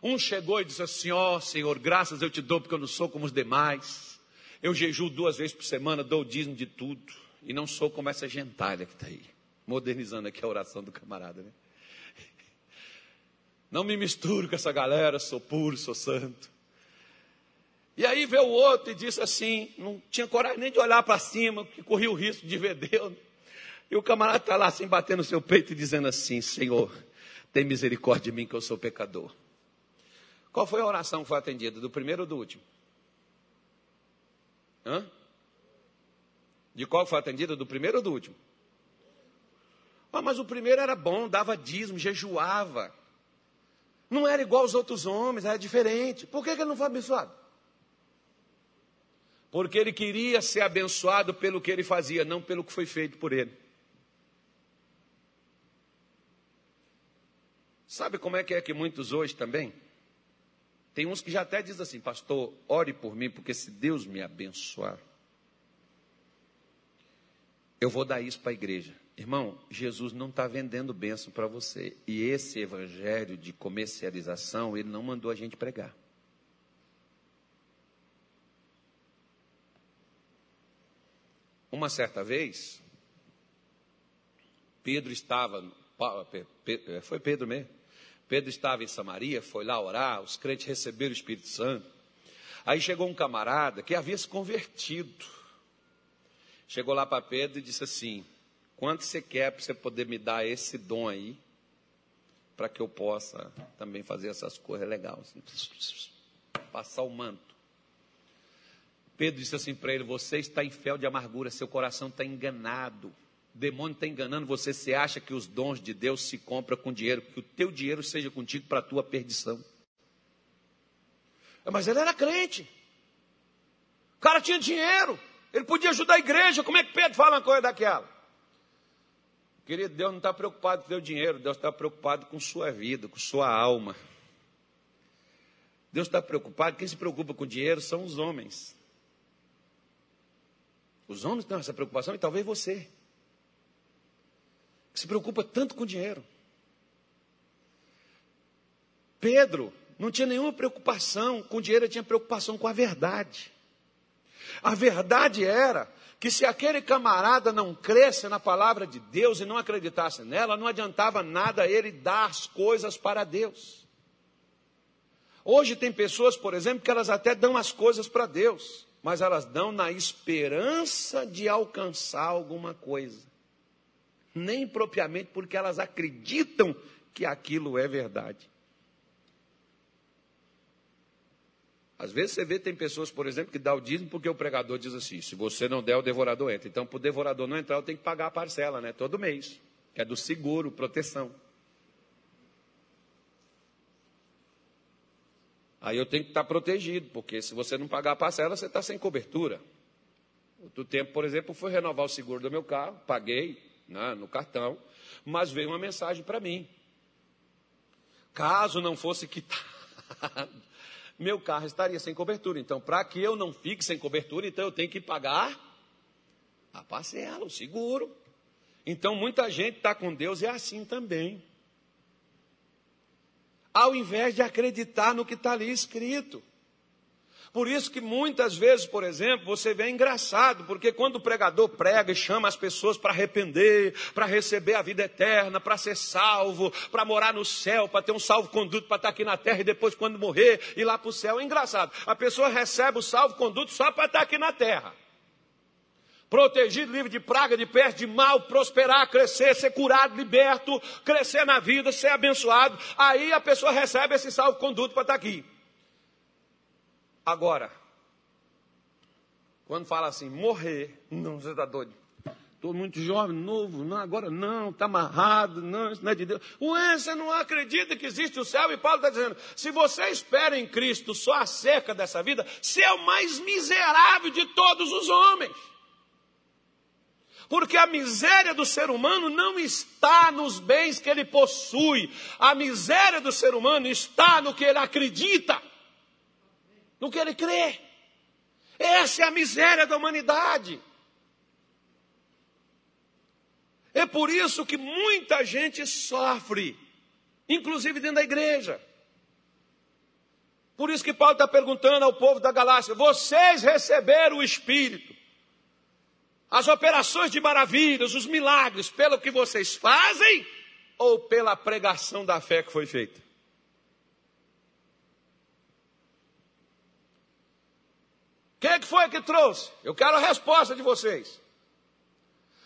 Um chegou e disse assim: Ó oh, Senhor, graças eu te dou porque eu não sou como os demais. Eu jejuo duas vezes por semana, dou o dízimo de tudo. E não sou como essa gentalha que está aí. Modernizando aqui a oração do camarada, né? Não me misturo com essa galera, sou puro, sou santo. E aí veio o outro e disse assim: não tinha coragem nem de olhar para cima, porque corria o risco de ver Deus. E o camarada está lá assim, batendo no seu peito e dizendo assim: Senhor, tem misericórdia de mim que eu sou pecador. Qual foi a oração que foi atendida? Do primeiro ou do último? Hã? De qual foi atendida? Do primeiro ou do último? Ah, mas o primeiro era bom, dava dízimo, jejuava. Não era igual aos outros homens, era diferente. Por que, que ele não foi abençoado? Porque ele queria ser abençoado pelo que ele fazia, não pelo que foi feito por ele. Sabe como é que é que muitos hoje também? Tem uns que já até dizem assim, pastor, ore por mim, porque se Deus me abençoar, eu vou dar isso para a igreja. Irmão, Jesus não está vendendo bênção para você. E esse evangelho de comercialização, ele não mandou a gente pregar. Uma certa vez, Pedro estava, foi Pedro mesmo, Pedro estava em Samaria, foi lá orar, os crentes receberam o Espírito Santo. Aí chegou um camarada que havia se convertido. Chegou lá para Pedro e disse assim: Quanto você quer para você poder me dar esse dom aí, para que eu possa também fazer essas coisas legais? Assim, passar o manto. Pedro disse assim para ele: Você está em fel de amargura, seu coração está enganado. O demônio está enganando você. Você acha que os dons de Deus se compram com dinheiro, que o teu dinheiro seja contigo para a tua perdição. Mas ele era crente. O cara tinha dinheiro. Ele podia ajudar a igreja. Como é que Pedro fala uma coisa daquela? Querido, Deus não está preocupado com o teu dinheiro. Deus está preocupado com sua vida, com sua alma. Deus está preocupado. Quem se preocupa com dinheiro são os homens. Os homens têm essa preocupação e talvez você se preocupa tanto com dinheiro. Pedro não tinha nenhuma preocupação com dinheiro, ele tinha preocupação com a verdade. A verdade era que se aquele camarada não cresce na palavra de Deus e não acreditasse nela, não adiantava nada ele dar as coisas para Deus. Hoje tem pessoas, por exemplo, que elas até dão as coisas para Deus, mas elas dão na esperança de alcançar alguma coisa nem propriamente porque elas acreditam que aquilo é verdade. Às vezes você vê, tem pessoas, por exemplo, que dá o dízimo porque o pregador diz assim: se você não der, o devorador entra. Então, para o devorador não entrar, eu tenho que pagar a parcela, né? Todo mês, que é do seguro, proteção. Aí eu tenho que estar protegido, porque se você não pagar a parcela, você está sem cobertura. Outro tempo, por exemplo, fui renovar o seguro do meu carro, paguei, né, no cartão, mas veio uma mensagem para mim. Caso não fosse quitado, meu carro estaria sem cobertura. Então, para que eu não fique sem cobertura, então eu tenho que pagar a parcela, o seguro. Então, muita gente está com Deus e é assim também. Ao invés de acreditar no que está ali escrito. Por isso que muitas vezes, por exemplo, você vê engraçado, porque quando o pregador prega e chama as pessoas para arrepender, para receber a vida eterna, para ser salvo, para morar no céu, para ter um salvo-conduto para estar aqui na terra e depois, quando morrer, ir lá para o céu, é engraçado. A pessoa recebe o salvo-conduto só para estar aqui na terra. Protegido, livre de praga, de peste, de mal, prosperar, crescer, ser curado, liberto, crescer na vida, ser abençoado. Aí a pessoa recebe esse salvo-conduto para estar aqui. Agora, quando fala assim, morrer, não, você está doido. Estou muito jovem, novo, não, agora não, está amarrado, não, isso não é de Deus. Ué, você não acredita que existe o céu? E Paulo está dizendo: se você espera em Cristo só acerca dessa vida, você é o mais miserável de todos os homens. Porque a miséria do ser humano não está nos bens que ele possui. A miséria do ser humano está no que ele acredita, no que ele crê. Essa é a miséria da humanidade. É por isso que muita gente sofre, inclusive dentro da igreja. Por isso que Paulo está perguntando ao povo da Galácia: vocês receberam o Espírito, as operações de maravilhas, os milagres, pelo que vocês fazem ou pela pregação da fé que foi feita? Quem é que foi que trouxe? Eu quero a resposta de vocês.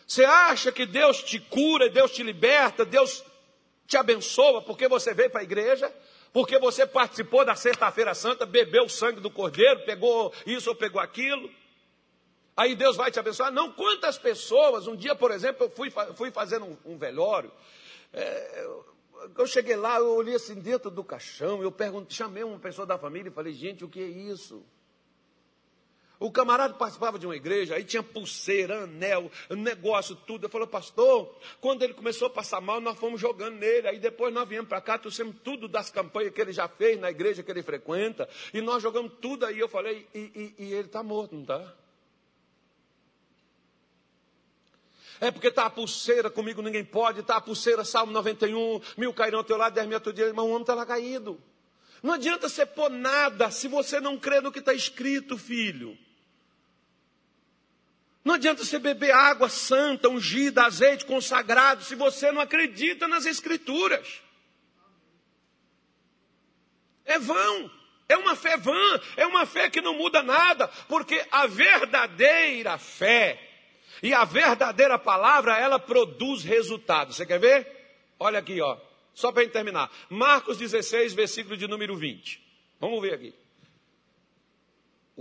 Você acha que Deus te cura, Deus te liberta, Deus te abençoa porque você veio para a igreja? Porque você participou da Sexta-feira Santa, bebeu o sangue do Cordeiro, pegou isso ou pegou aquilo? Aí Deus vai te abençoar? Não, quantas pessoas, um dia, por exemplo, eu fui, fui fazendo um, um velório, é, eu cheguei lá, eu olhei assim dentro do caixão, eu perguntei, chamei uma pessoa da família e falei, gente, o que é isso? O camarada participava de uma igreja, aí tinha pulseira, anel, negócio, tudo. Eu falei, pastor, quando ele começou a passar mal, nós fomos jogando nele. Aí depois nós viemos para cá, trouxemos tudo das campanhas que ele já fez na igreja que ele frequenta. E nós jogamos tudo aí. Eu falei, e, e, e ele está morto, não está? É porque está a pulseira, comigo ninguém pode, está a pulseira, Salmo 91, mil cairão ao teu lado, dez mil ao teu dia, irmão, o homem está lá caído. Não adianta você pôr nada se você não crê no que está escrito, filho. Não adianta você beber água santa, ungida, azeite consagrado, se você não acredita nas Escrituras. É vão, é uma fé vã, é uma fé que não muda nada, porque a verdadeira fé e a verdadeira palavra, ela produz resultados. Você quer ver? Olha aqui, ó, só para terminar. Marcos 16, versículo de número 20. Vamos ver aqui.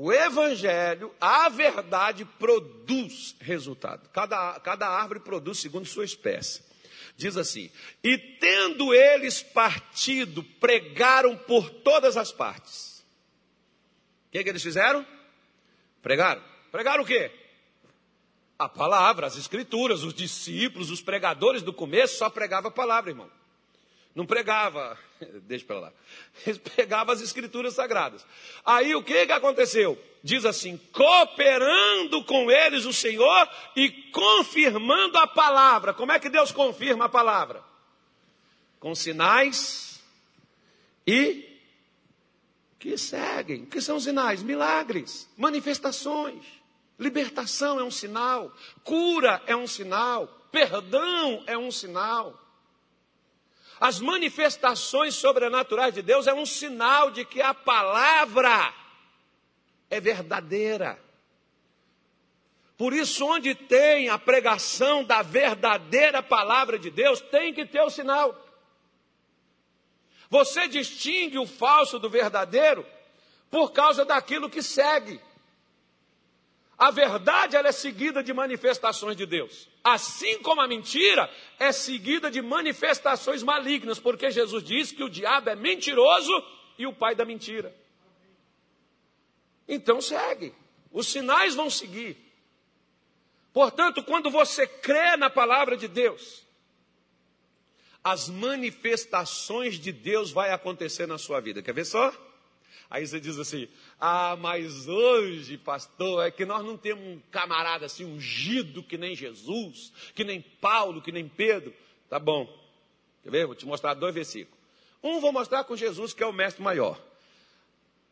O evangelho, a verdade, produz resultado. Cada, cada árvore produz segundo sua espécie. Diz assim: E tendo eles partido, pregaram por todas as partes. O que, que eles fizeram? Pregaram. Pregaram o quê? A palavra, as escrituras, os discípulos, os pregadores do começo só pregavam a palavra, irmão. Não pregava, deixa para lá. Eles pregavam as escrituras sagradas. Aí o que, que aconteceu? Diz assim: cooperando com eles o Senhor e confirmando a palavra. Como é que Deus confirma a palavra? Com sinais e que seguem. O que são sinais? Milagres, manifestações. Libertação é um sinal, cura é um sinal, perdão é um sinal. As manifestações sobrenaturais de Deus é um sinal de que a palavra é verdadeira. Por isso, onde tem a pregação da verdadeira palavra de Deus, tem que ter o sinal. Você distingue o falso do verdadeiro por causa daquilo que segue. A verdade ela é seguida de manifestações de Deus. Assim como a mentira é seguida de manifestações malignas, porque Jesus diz que o diabo é mentiroso e o pai da mentira. Então segue. Os sinais vão seguir. Portanto, quando você crê na palavra de Deus, as manifestações de Deus vai acontecer na sua vida. Quer ver só? Aí você diz assim: ah, mas hoje, pastor, é que nós não temos um camarada assim ungido que nem Jesus, que nem Paulo, que nem Pedro. Tá bom. Quer ver? Vou te mostrar dois versículos. Um vou mostrar com Jesus, que é o mestre maior.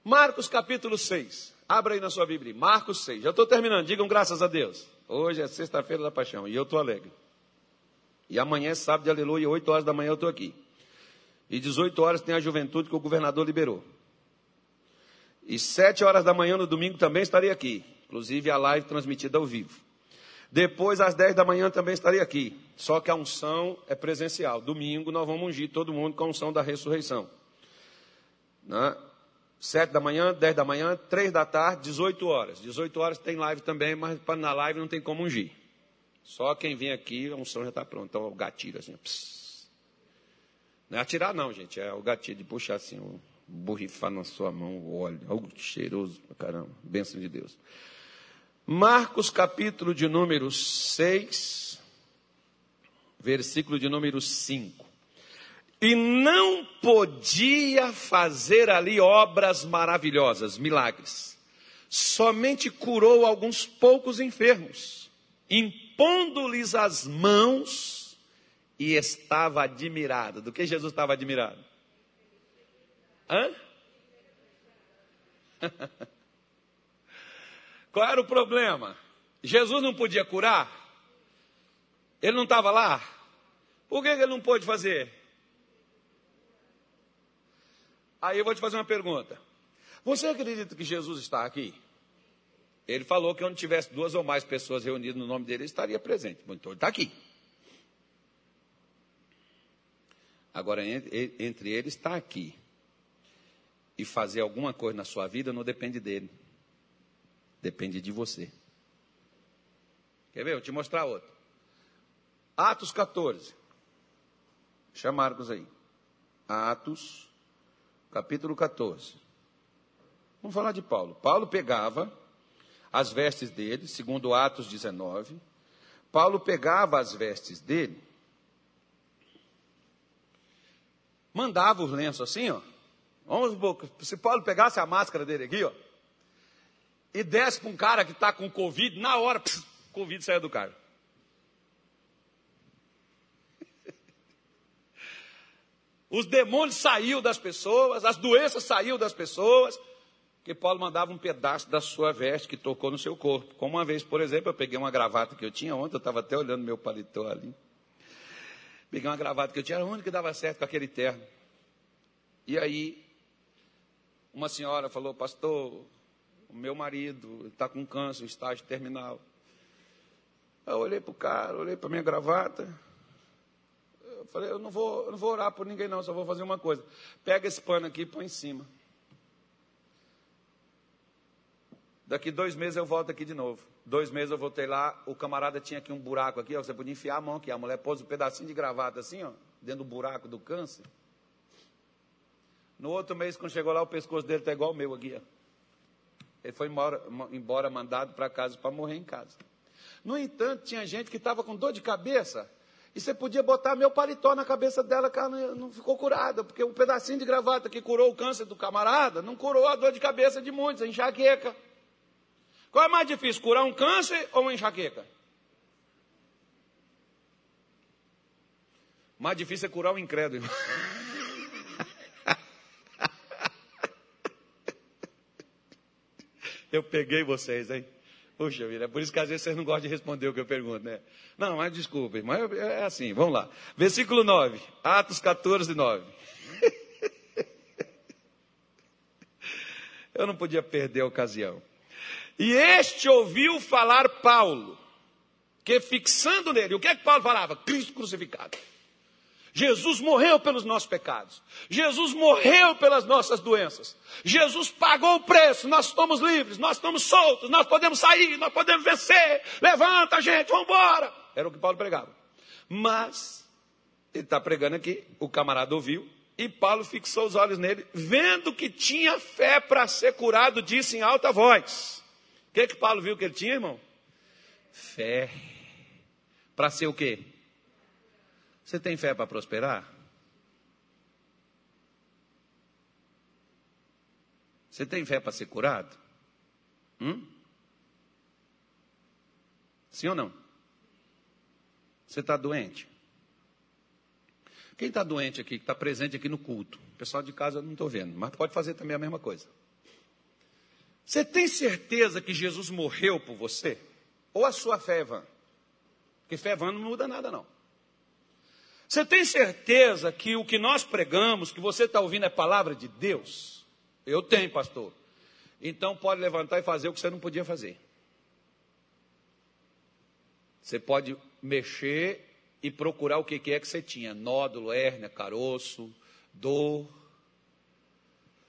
Marcos capítulo 6. Abra aí na sua Bíblia. Marcos 6. Já estou terminando. Digam graças a Deus. Hoje é sexta-feira da paixão e eu estou alegre. E amanhã é sábado aleluia, 8 horas da manhã eu estou aqui. E 18 horas tem a juventude que o governador liberou. E sete horas da manhã no domingo também estarei aqui. Inclusive a live transmitida ao vivo. Depois, às dez da manhã, também estarei aqui. Só que a unção é presencial. Domingo nós vamos ungir todo mundo com a unção da ressurreição. Né? Sete da manhã, dez da manhã, três da tarde, dezoito horas. Dezoito horas tem live também, mas na live não tem como ungir. Só quem vem aqui, a unção já está pronta. Então, o gatilho assim. Pss. Não é atirar não, gente. É o gatilho de puxar assim o borrifar na sua mão o óleo, algo cheiroso pra caramba, bênção de Deus. Marcos, capítulo de número 6, versículo de número 5. E não podia fazer ali obras maravilhosas, milagres. Somente curou alguns poucos enfermos, impondo-lhes as mãos, e estava admirado. Do que Jesus estava admirado? Hã? Qual era o problema? Jesus não podia curar? Ele não estava lá? Por que ele não pôde fazer? Aí eu vou te fazer uma pergunta. Você acredita que Jesus está aqui? Ele falou que onde tivesse duas ou mais pessoas reunidas no nome dele, ele estaria presente. Então ele está aqui. Agora, entre eles está aqui. E fazer alguma coisa na sua vida não depende dele. Depende de você. Quer ver? Vou te mostrar outro. Atos 14. Chama Marcos aí. Atos, capítulo 14. Vamos falar de Paulo. Paulo pegava as vestes dele, segundo Atos 19. Paulo pegava as vestes dele, mandava os lenços assim, ó. Vamos, se Paulo pegasse a máscara dele aqui, ó, e desce para um cara que está com Covid, na hora, pss, Covid saiu do cara. Os demônios saíram das pessoas, as doenças saíram das pessoas, que Paulo mandava um pedaço da sua veste que tocou no seu corpo. Como uma vez, por exemplo, eu peguei uma gravata que eu tinha ontem, eu estava até olhando meu paletó ali. Peguei uma gravata que eu tinha, era a única que dava certo com aquele terno. E aí, uma senhora falou, pastor, o meu marido está com câncer, estágio terminal. Eu olhei para o cara, olhei para minha gravata. Eu falei, eu não, vou, eu não vou orar por ninguém não, só vou fazer uma coisa. Pega esse pano aqui e põe em cima. Daqui dois meses eu volto aqui de novo. Dois meses eu voltei lá, o camarada tinha aqui um buraco aqui, ó, você podia enfiar a mão aqui. A mulher pôs um pedacinho de gravata assim, ó, dentro do buraco do câncer. No outro mês, quando chegou lá, o pescoço dele está igual o meu aqui, ó. Ele foi embora, embora mandado para casa para morrer em casa. No entanto, tinha gente que estava com dor de cabeça. E você podia botar meu paletó na cabeça dela, que ela não ficou curada, porque um pedacinho de gravata que curou o câncer do camarada não curou a dor de cabeça de muitos, a enxaqueca. Qual é mais difícil, curar um câncer ou uma enxaqueca? Mais difícil é curar o incrédulo. Eu peguei vocês, hein? Puxa vida, é por isso que às vezes vocês não gostam de responder o que eu pergunto, né? Não, mas desculpem, mas é assim, vamos lá. Versículo 9, Atos 14, 9. Eu não podia perder a ocasião. E este ouviu falar Paulo, que fixando nele, o que é que Paulo falava? Cristo crucificado. Jesus morreu pelos nossos pecados. Jesus morreu pelas nossas doenças. Jesus pagou o preço. Nós estamos livres, nós estamos soltos, nós podemos sair, nós podemos vencer. Levanta, gente, vamos embora. Era o que Paulo pregava. Mas, ele está pregando aqui, o camarada ouviu, e Paulo fixou os olhos nele, vendo que tinha fé para ser curado, disse em alta voz. O que, que Paulo viu que ele tinha, irmão? Fé. Para ser o quê? Você tem fé para prosperar? Você tem fé para ser curado? Hum? Sim ou não? Você está doente? Quem está doente aqui, que está presente aqui no culto? O pessoal de casa eu não estou vendo, mas pode fazer também a mesma coisa. Você tem certeza que Jesus morreu por você? Ou a sua fé é vã? Porque fé vã não muda nada, não. Você tem certeza que o que nós pregamos, que você está ouvindo é palavra de Deus? Eu tenho, pastor. Então pode levantar e fazer o que você não podia fazer. Você pode mexer e procurar o que é que você tinha: nódulo, hérnia, caroço, dor.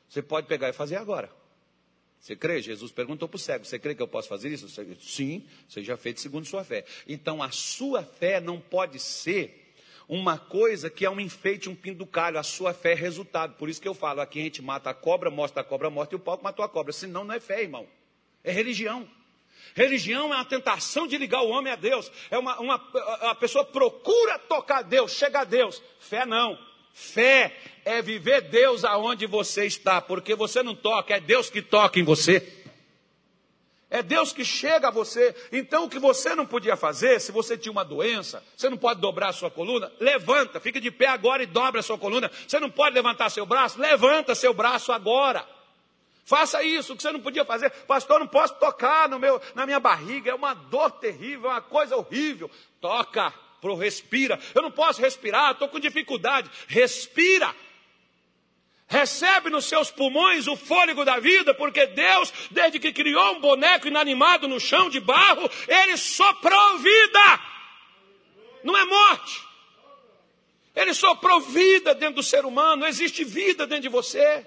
Você pode pegar e fazer agora. Você crê? Jesus perguntou para o cego: Você crê que eu posso fazer isso? Sim, você já fez segundo sua fé. Então a sua fé não pode ser uma coisa que é um enfeite, um pinducalho. A sua fé é resultado. Por isso que eu falo, aqui a gente mata a cobra, mostra a cobra morta e o palco matou a cobra. Senão não é fé, irmão. É religião. Religião é uma tentação de ligar o homem a Deus. É uma, uma a pessoa procura tocar Deus, chega a Deus. Fé não. Fé é viver Deus aonde você está, porque você não toca, é Deus que toca em você. É Deus que chega a você. Então, o que você não podia fazer, se você tinha uma doença, você não pode dobrar a sua coluna, levanta, fica de pé agora e dobra a sua coluna. Você não pode levantar seu braço, levanta seu braço agora. Faça isso, o que você não podia fazer. Pastor, não posso tocar no meu, na minha barriga, é uma dor terrível, é uma coisa horrível. Toca, pro respira. Eu não posso respirar, estou com dificuldade. Respira. Recebe nos seus pulmões o fôlego da vida, porque Deus, desde que criou um boneco inanimado no chão de barro, Ele soprou vida. Não é morte. Ele soprou vida dentro do ser humano, existe vida dentro de você.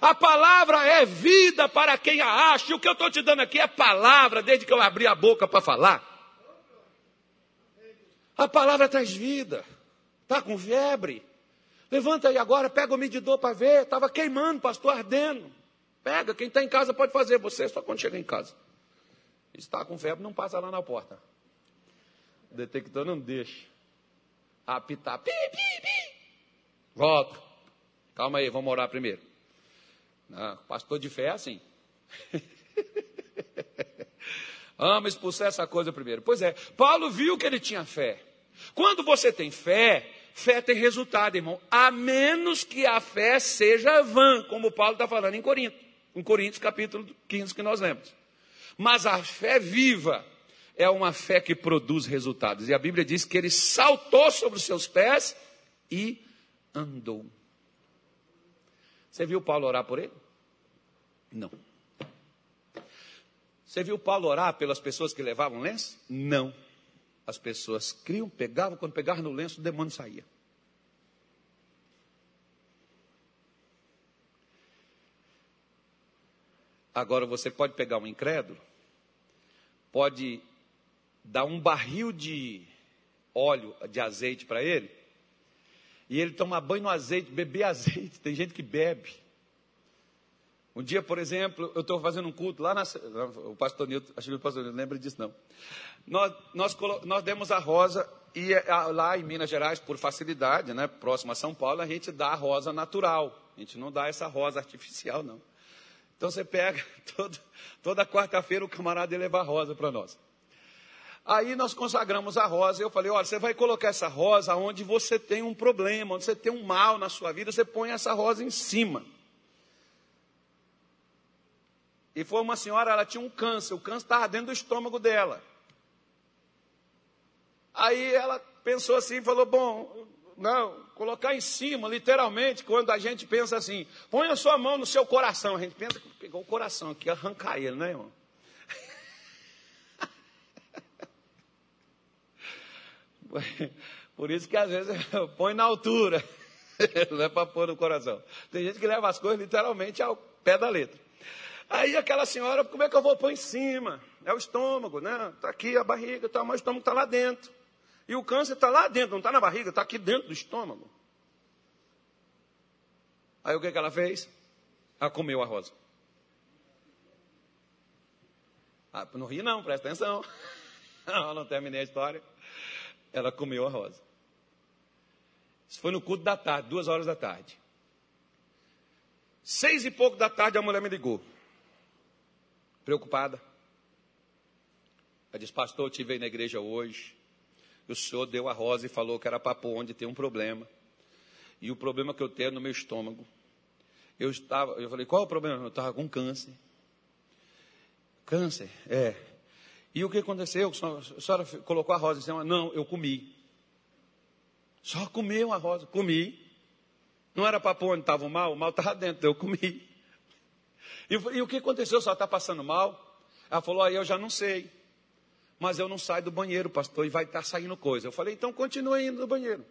A palavra é vida para quem a acha. E o que eu estou te dando aqui é palavra, desde que eu abri a boca para falar. A palavra traz vida. Está com febre? Levanta aí agora, pega o medidor para ver. Estava queimando, pastor, ardendo. Pega, quem está em casa pode fazer, você só quando chega em casa. Está com febre, não passa lá na porta. O detector não deixa. Apitar. Pi, pi, pi. Volta. Calma aí, vamos orar primeiro. Não, pastor de fé é assim. Ama expulsar essa coisa primeiro. Pois é, Paulo viu que ele tinha fé. Quando você tem fé, fé tem resultado, irmão. A menos que a fé seja vã, como Paulo está falando em Corinto. Em Coríntios, capítulo 15, que nós lemos. Mas a fé viva é uma fé que produz resultados. E a Bíblia diz que ele saltou sobre os seus pés e andou. Você viu Paulo orar por ele? Não. Você viu Paulo orar pelas pessoas que levavam lenço? Não. As pessoas criam, pegavam, quando pegavam no lenço, o demônio saía. Agora você pode pegar um incrédulo, pode dar um barril de óleo, de azeite para ele, e ele tomar banho no azeite, beber azeite. Tem gente que bebe. Um dia, por exemplo, eu estou fazendo um culto lá na. O pastor Nilton, acho que o pastor Nilton lembra disso, não. Nós, nós, nós demos a rosa e lá em Minas Gerais, por facilidade, né, próximo a São Paulo, a gente dá a rosa natural. A gente não dá essa rosa artificial, não. Então você pega, todo, toda quarta-feira o camarada ia levar rosa para nós. Aí nós consagramos a rosa. E eu falei: olha, você vai colocar essa rosa onde você tem um problema, onde você tem um mal na sua vida, você põe essa rosa em cima. E foi uma senhora, ela tinha um câncer, o câncer estava dentro do estômago dela. Aí ela pensou assim, falou: bom, não, colocar em cima, literalmente, quando a gente pensa assim, põe a sua mão no seu coração. A gente pensa que pegou o coração aqui, arrancar ele, né, irmão? Por isso que às vezes põe na altura, não é para pôr no coração. Tem gente que leva as coisas literalmente ao pé da letra. Aí aquela senhora, como é que eu vou pôr em cima? É o estômago, né? Está aqui a barriga, tá, mas o estômago está lá dentro. E o câncer está lá dentro, não está na barriga, está aqui dentro do estômago. Aí o que, que ela fez? Ela comeu a rosa. Ah, não ri não, presta atenção. Não, não terminei a história ela comeu a rosa. Isso foi no culto da tarde, duas horas da tarde. Seis e pouco da tarde a mulher me ligou. Preocupada. Ela disse, pastor, eu estive aí na igreja hoje. O senhor deu a rosa e falou que era pôr onde tem um problema. E o problema que eu tenho é no meu estômago. Eu estava, eu falei, qual é o problema? Eu estava com câncer. Câncer? É. E o que aconteceu? A senhora colocou a rosa em cima? Não, eu comi. Só comeu a rosa. Comi. Não era pôr onde estava o mal, o mal estava dentro, eu comi. E, e, o que aconteceu? Só está passando mal? Ela falou, aí eu já não sei. Mas eu não saio do banheiro, pastor, e vai estar tá saindo coisa. Eu falei, então continue indo no banheiro.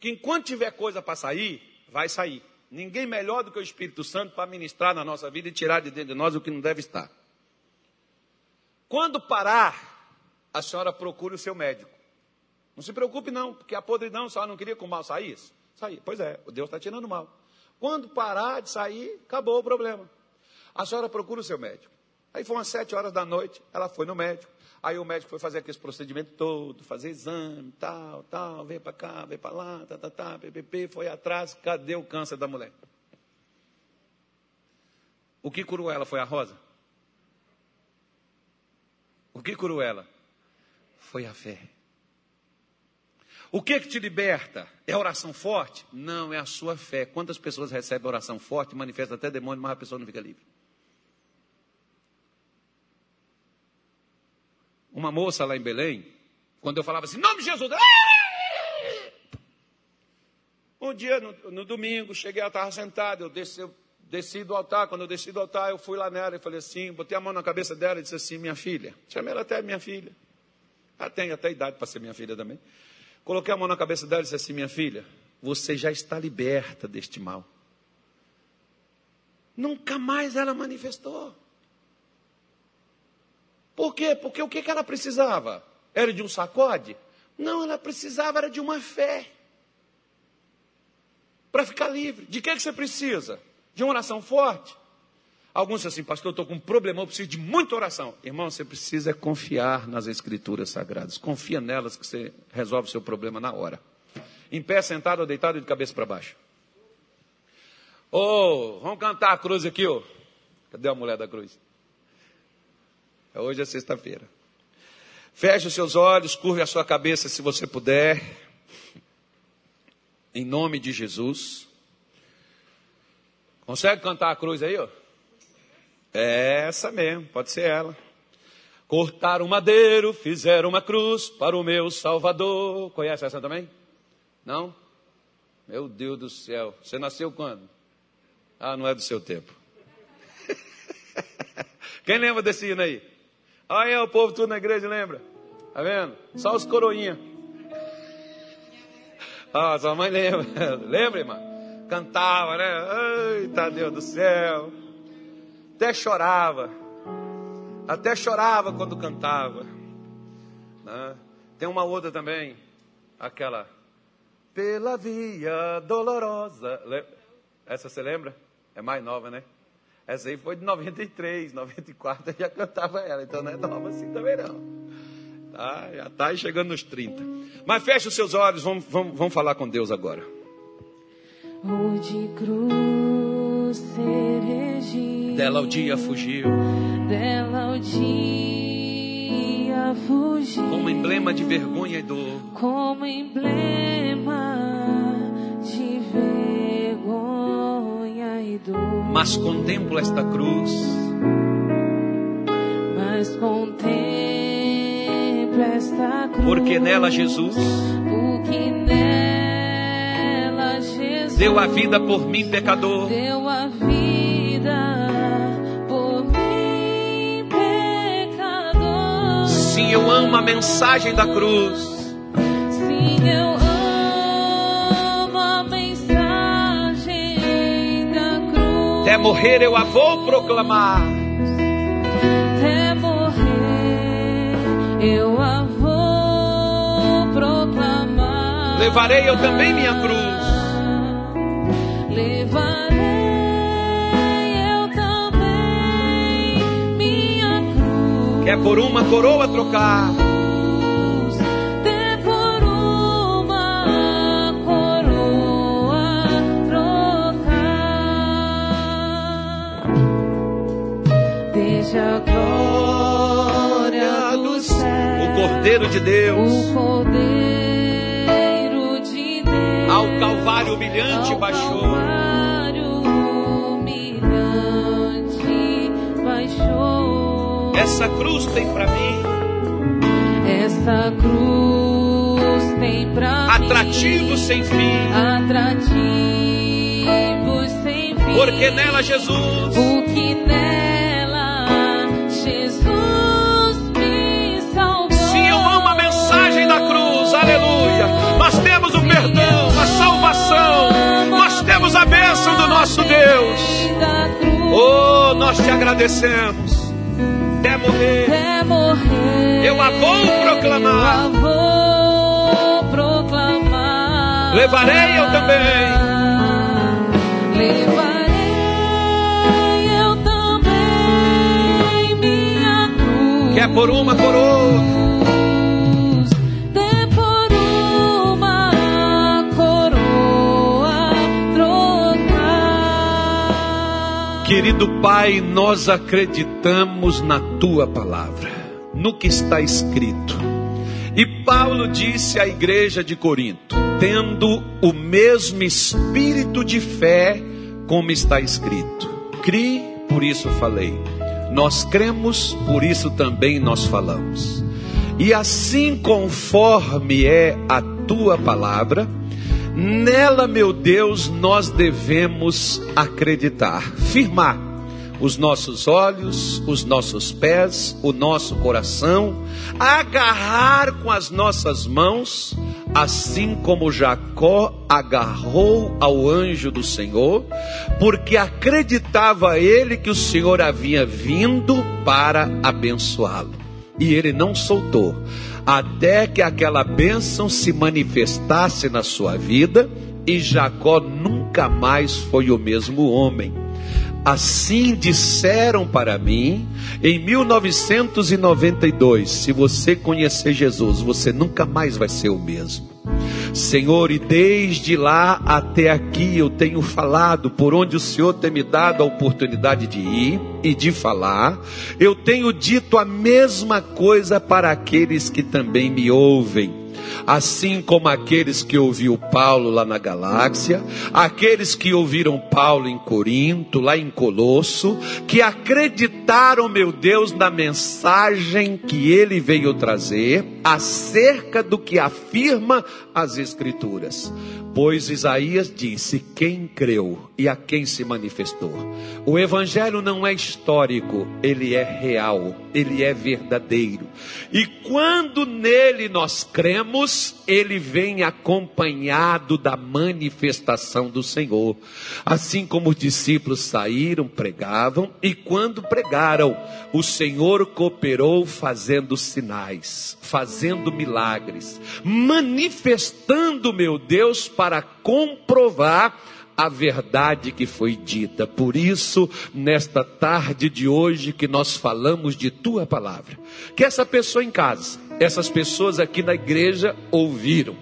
Que enquanto tiver coisa para sair, vai sair. Ninguém melhor do que o Espírito Santo para ministrar na nossa vida e tirar de dentro de nós o que não deve estar. Quando parar, a senhora procure o seu médico. Não se preocupe, não, porque a podridão, a senhora não queria que o mal saísse? Sair. Pois é, Deus está tirando o mal. Quando parar de sair, acabou o problema. A senhora procura o seu médico. Aí foi umas sete horas da noite, ela foi no médico. Aí o médico foi fazer aquele procedimento todo, fazer exame, tal, tal, veio para cá, veio para lá, tá, tá, tá, PPP, foi atrás, cadê o câncer da mulher? O que curou ela foi a rosa? O que curou ela? Foi a fé. O que que te liberta? É oração forte? Não, é a sua fé. Quantas pessoas recebem oração forte, manifesta até demônio, mas a pessoa não fica livre? Uma moça lá em Belém, quando eu falava assim, nome de Jesus, um dia, no, no domingo, cheguei, ela estava sentada, eu desci, eu desci do altar, quando eu desci do altar, eu fui lá nela e falei assim, botei a mão na cabeça dela e disse assim, minha filha, chamei ela até minha filha, ela tem até idade para ser minha filha também, coloquei a mão na cabeça dela e disse assim, minha filha, você já está liberta deste mal. Nunca mais ela manifestou. Por quê? Porque o que ela precisava? Era de um sacode? Não, ela precisava era de uma fé. Para ficar livre. De que, que você precisa? De uma oração forte? Alguns dizem assim, pastor, eu estou com um problema, eu preciso de muita oração. Irmão, você precisa é confiar nas escrituras sagradas. Confia nelas que você resolve o seu problema na hora. Em pé, sentado ou deitado de cabeça para baixo. Oh, vamos cantar a cruz aqui, ó. Oh. Cadê a mulher da cruz? Hoje é sexta-feira. Feche os seus olhos, curve a sua cabeça se você puder. Em nome de Jesus. Consegue cantar a cruz aí, ó? É essa mesmo, pode ser ela. Cortaram madeiro, fizeram uma cruz para o meu Salvador. Conhece essa também? Não? Meu Deus do céu. Você nasceu quando? Ah, não é do seu tempo. Quem lembra desse hino aí? Olha o povo tudo na igreja, lembra? Tá vendo? Só os coroinha. Ah, sua mãe lembra. lembra, irmã? Cantava, né? Eita Deus do céu. Até chorava. Até chorava quando cantava. Né? Tem uma outra também. Aquela. Pela via dolorosa. Essa você lembra? É mais nova, né? Essa aí foi de 93, 94, eu já cantava ela, então não é nova assim também não. Tá, já está chegando nos 30. Mas feche os seus olhos, vamos, vamos, vamos falar com Deus agora. O de cruz ser Dela o dia fugiu. Dela o dia fugiu. Como emblema de vergonha e dor. Como emblema de vergonha e dor. Mas contemplo esta cruz. Mas contemplo esta cruz. Porque nela Jesus. Porque nela Jesus. Deu a vida por mim, pecador. Deu a Sim, eu amo a mensagem da cruz. Sim, eu amo a mensagem da cruz. Até morrer eu a vou proclamar. Até morrer eu a vou proclamar. Levarei eu também minha cruz. Quer por uma coroa trocar. Por uma coroa trocar. Deixa a glória do céu. O Cordeiro de Deus. O Cordeiro de Deus. Ao Calvário humilhante ao baixou. Calvário Essa cruz tem para mim Essa cruz tem pra atrativo mim sem fim. atrativos sem fim. Porque nela Jesus Porque nela Jesus me salvou. Sim, eu amo a mensagem da cruz, aleluia. Nós temos o perdão, a salvação, nós temos a bênção do nosso Deus. Oh, nós te agradecemos. Até morrer, até morrer. eu a vou proclamar. Eu vou proclamar. Levarei eu também. Levarei É por uma, por Querido Pai, nós acreditamos na tua palavra, no que está escrito. E Paulo disse à igreja de Corinto: tendo o mesmo espírito de fé, como está escrito. Crie, por isso falei. Nós cremos, por isso também nós falamos. E assim conforme é a tua palavra, nela, meu Deus, nós devemos acreditar, firmar os nossos olhos, os nossos pés, o nosso coração, agarrar com as nossas mãos, assim como Jacó agarrou ao anjo do Senhor, porque acreditava ele que o Senhor havia vindo para abençoá-lo. E ele não soltou, até que aquela bênção se manifestasse na sua vida, e Jacó nunca mais foi o mesmo homem. Assim disseram para mim em 1992: se você conhecer Jesus, você nunca mais vai ser o mesmo. Senhor, e desde lá até aqui eu tenho falado por onde o Senhor tem me dado a oportunidade de ir e de falar, eu tenho dito a mesma coisa para aqueles que também me ouvem assim como aqueles que ouviu Paulo lá na galáxia, aqueles que ouviram Paulo em Corinto, lá em Colosso, que acreditaram, meu Deus, na mensagem que ele veio trazer acerca do que afirma as Escrituras. Pois Isaías disse: Quem creu e a quem se manifestou. O Evangelho não é histórico, ele é real, ele é verdadeiro. E quando nele nós cremos, ele vem acompanhado da manifestação do Senhor. Assim como os discípulos saíram, pregavam, e quando pregaram, o Senhor cooperou fazendo sinais, fazendo milagres, manifestando, meu Deus, para comprovar a verdade que foi dita. Por isso, nesta tarde de hoje que nós falamos de tua palavra, que essa pessoa em casa, essas pessoas aqui na igreja ouviram.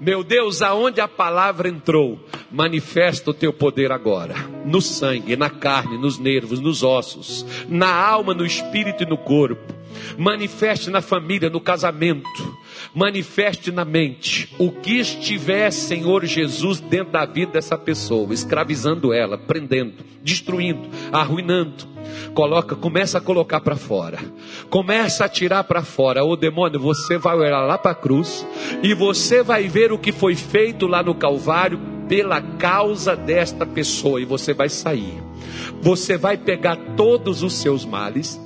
Meu Deus, aonde a palavra entrou, manifesta o teu poder agora, no sangue, na carne, nos nervos, nos ossos, na alma, no espírito e no corpo. Manifeste na família, no casamento, manifeste na mente o que estiver, Senhor Jesus, dentro da vida dessa pessoa, escravizando ela, prendendo, destruindo, arruinando. Coloca, começa a colocar para fora. Começa a tirar para fora. Ô demônio, você vai olhar lá para a cruz e você vai ver o que foi feito lá no Calvário pela causa desta pessoa e você vai sair. Você vai pegar todos os seus males,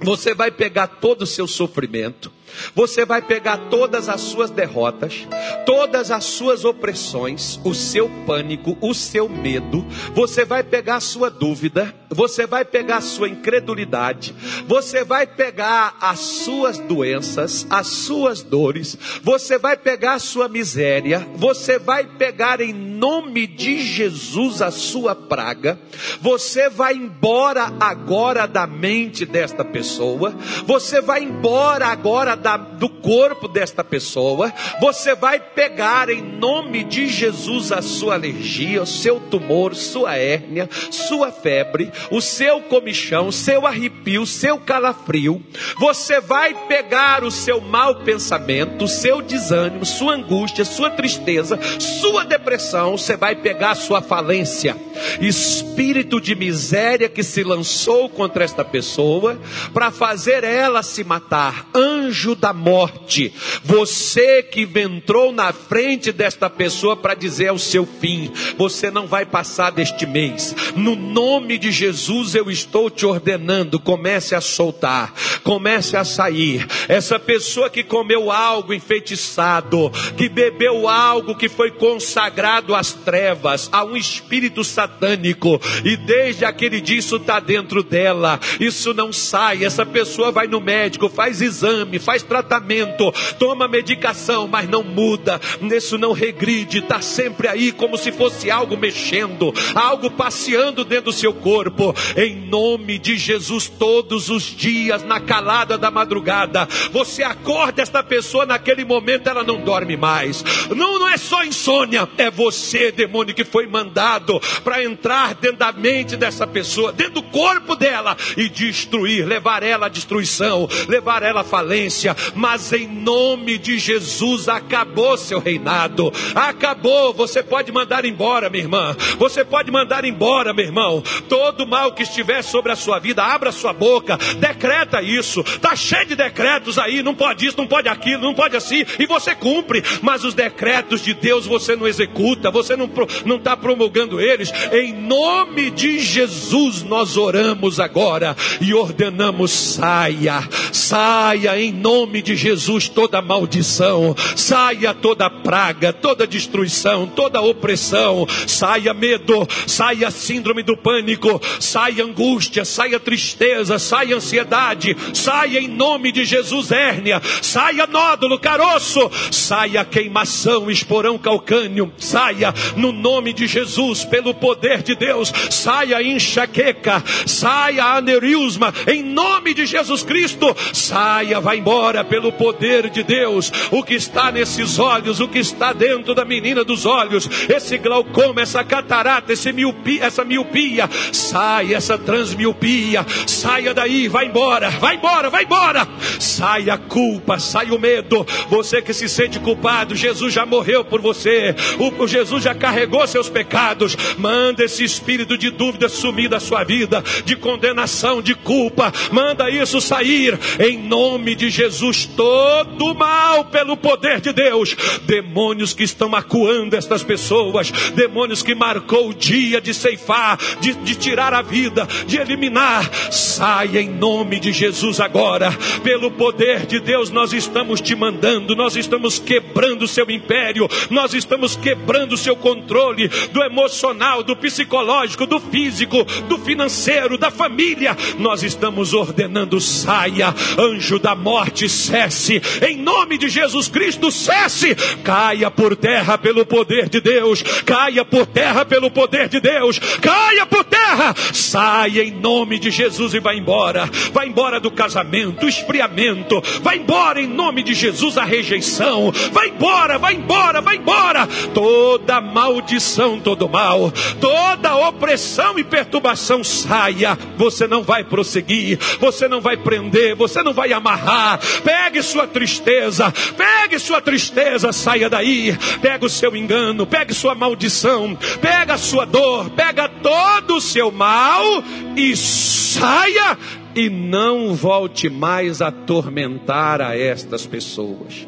você vai pegar todo o seu sofrimento, você vai pegar todas as suas derrotas, todas as suas opressões, o seu pânico, o seu medo, você vai pegar a sua dúvida, você vai pegar a sua incredulidade, você vai pegar as suas doenças, as suas dores, você vai pegar a sua miséria, você vai pegar em nome de Jesus a sua praga, você vai embora agora da mente desta pessoa, você vai embora agora da, do corpo desta pessoa, você vai pegar em nome de Jesus a sua alergia, o seu tumor, sua hérnia, sua febre, o seu comichão, seu arrepio, seu calafrio. Você vai pegar o seu mau pensamento, o seu desânimo, sua angústia, sua tristeza, sua depressão. Você vai pegar a sua falência, espírito de miséria que se lançou contra esta pessoa para fazer ela se matar. Anjo da morte, você que entrou na frente desta pessoa para dizer ao seu fim: você não vai passar deste mês. No nome de Jesus eu estou te ordenando, comece a soltar, comece a sair. Essa pessoa que comeu algo enfeitiçado, que bebeu algo que foi consagrado às trevas, a um espírito satânico. E desde aquele dia isso está dentro dela. Isso não sai. Essa pessoa vai no médico, faz exame, faz tratamento, toma medicação, mas não muda. Isso não regride, está sempre aí como se fosse algo mexendo, algo passeando dentro do seu corpo. Em nome de Jesus, todos os dias, na calada da madrugada, você acorda esta pessoa naquele momento, ela não dorme mais. Não, não é só insônia, é você, demônio, que foi mandado para entrar dentro da mente dessa pessoa, dentro do corpo dela e destruir, levar ela à destruição, levar ela à falência. Mas em nome de Jesus, acabou seu reinado, acabou. Você pode mandar embora, minha irmã, você pode mandar embora, meu irmão, todo mal que estiver sobre a sua vida, abra sua boca, decreta isso. Tá cheio de decretos aí, não pode isso, não pode aquilo, não pode assim, e você cumpre, mas os decretos de Deus você não executa, você não não está promulgando eles. Em nome de Jesus nós oramos agora e ordenamos saia, saia em nome de Jesus toda maldição, saia toda praga, toda destruição, toda opressão, saia medo, saia síndrome do pânico, saia angústia, saia tristeza, saia ansiedade, saia em nome de Jesus hérnia, saia nódulo, caroço, saia queimação, esporão calcânio, saia no nome de Jesus, pelo poder de Deus, saia enxaqueca, saia aneurisma, em nome de Jesus Cristo, saia, vai embora pelo poder de Deus, o que está nesses olhos, o que está dentro da menina dos olhos, esse glaucoma, essa catarata, esse miopia, essa miopia, saia essa transmiopia, saia daí, vai embora, vai embora, vai embora, saia a culpa, saia o medo, você que se sente culpado, Jesus já morreu por você, o, o Jesus já carregou seus pecados, manda esse espírito de dúvida sumir da sua vida, de condenação, de culpa, manda isso sair, em nome de Jesus, todo mal pelo poder de Deus, demônios que estão acuando estas pessoas, demônios que marcou o dia de ceifar, de, de tirar a vida, de eliminar, saia em nome de Jesus agora, pelo poder de Deus, nós estamos te mandando, nós estamos quebrando o seu império, nós estamos quebrando o seu controle do emocional, do psicológico, do físico, do financeiro, da família. Nós estamos ordenando: saia, anjo da morte, cesse, em nome de Jesus Cristo, cesse, caia por terra pelo poder de Deus, caia por terra pelo poder de Deus, caia por terra, saia em nome de Jesus e vai embora, vai embora do casamento, esfriamento, vai embora em nome de Jesus a rejeição, vai embora, vai embora, vai embora, toda maldição, todo mal, toda opressão e perturbação saia. Você não vai prosseguir, você não vai prender, você não vai amarrar. Pegue sua tristeza, pegue sua tristeza, saia daí. Pega o seu engano, pegue sua maldição, pega a sua dor, pega todo o seu mal e saia e não volte mais a atormentar a estas pessoas.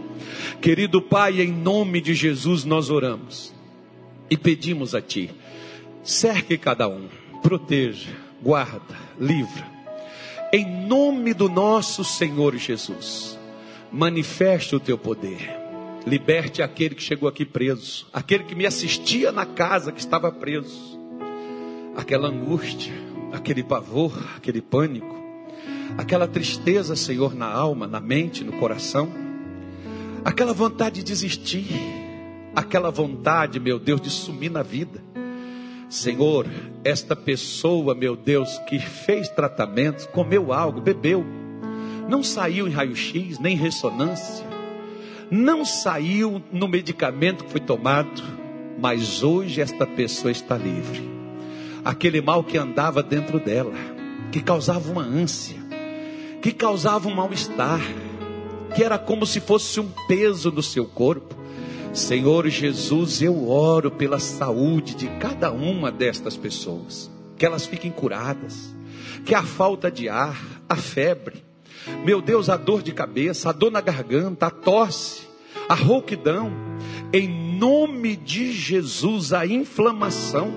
Querido Pai, em nome de Jesus nós oramos e pedimos a Ti, cerque cada um, proteja, guarda, livra, em nome do nosso Senhor Jesus, manifeste o Teu poder, liberte aquele que chegou aqui preso, aquele que me assistia na casa que estava preso, aquela angústia, aquele pavor, aquele pânico, aquela tristeza, Senhor, na alma, na mente, no coração. Aquela vontade de desistir, aquela vontade, meu Deus, de sumir na vida. Senhor, esta pessoa, meu Deus, que fez tratamentos, comeu algo, bebeu, não saiu em raio-x, nem ressonância, não saiu no medicamento que foi tomado, mas hoje esta pessoa está livre. Aquele mal que andava dentro dela, que causava uma ânsia, que causava um mal-estar, que era como se fosse um peso no seu corpo. Senhor Jesus, eu oro pela saúde de cada uma destas pessoas, que elas fiquem curadas, que a falta de ar, a febre, meu Deus, a dor de cabeça, a dor na garganta, a tosse, a rouquidão, em nome de Jesus, a inflamação,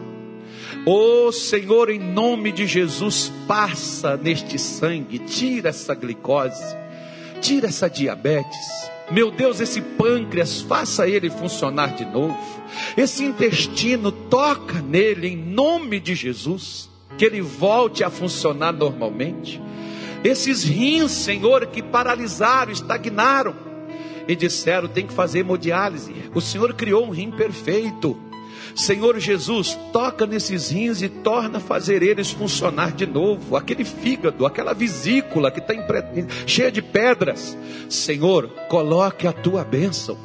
oh Senhor, em nome de Jesus, passa neste sangue, tira essa glicose, tira essa diabetes, Meu Deus, esse pâncreas, faça ele funcionar de novo. Esse intestino, toca nele em nome de Jesus, que ele volte a funcionar normalmente. Esses rins, Senhor, que paralisaram, estagnaram e disseram: tem que fazer hemodiálise. O Senhor criou um rim perfeito. Senhor Jesus, toca nesses rins e torna a fazer eles funcionar de novo. Aquele fígado, aquela vesícula que está cheia de pedras. Senhor, coloque a tua bênção.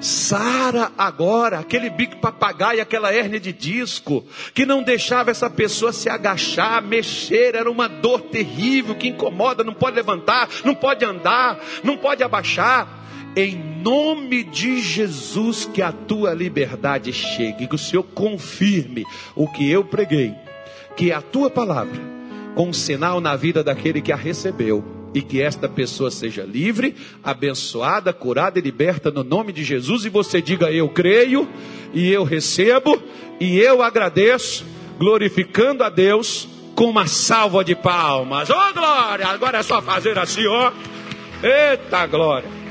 Sara agora, aquele bico papagaio, aquela hérnia de disco, que não deixava essa pessoa se agachar, mexer, era uma dor terrível que incomoda, não pode levantar, não pode andar, não pode abaixar em nome de Jesus, que a tua liberdade chegue, que o Senhor confirme o que eu preguei, que a tua palavra, com um sinal na vida daquele que a recebeu, e que esta pessoa seja livre, abençoada, curada e liberta no nome de Jesus. E você diga: Eu creio, e eu recebo, e eu agradeço, glorificando a Deus com uma salva de palmas. Ô oh, glória! Agora é só fazer assim, ó. Eita glória!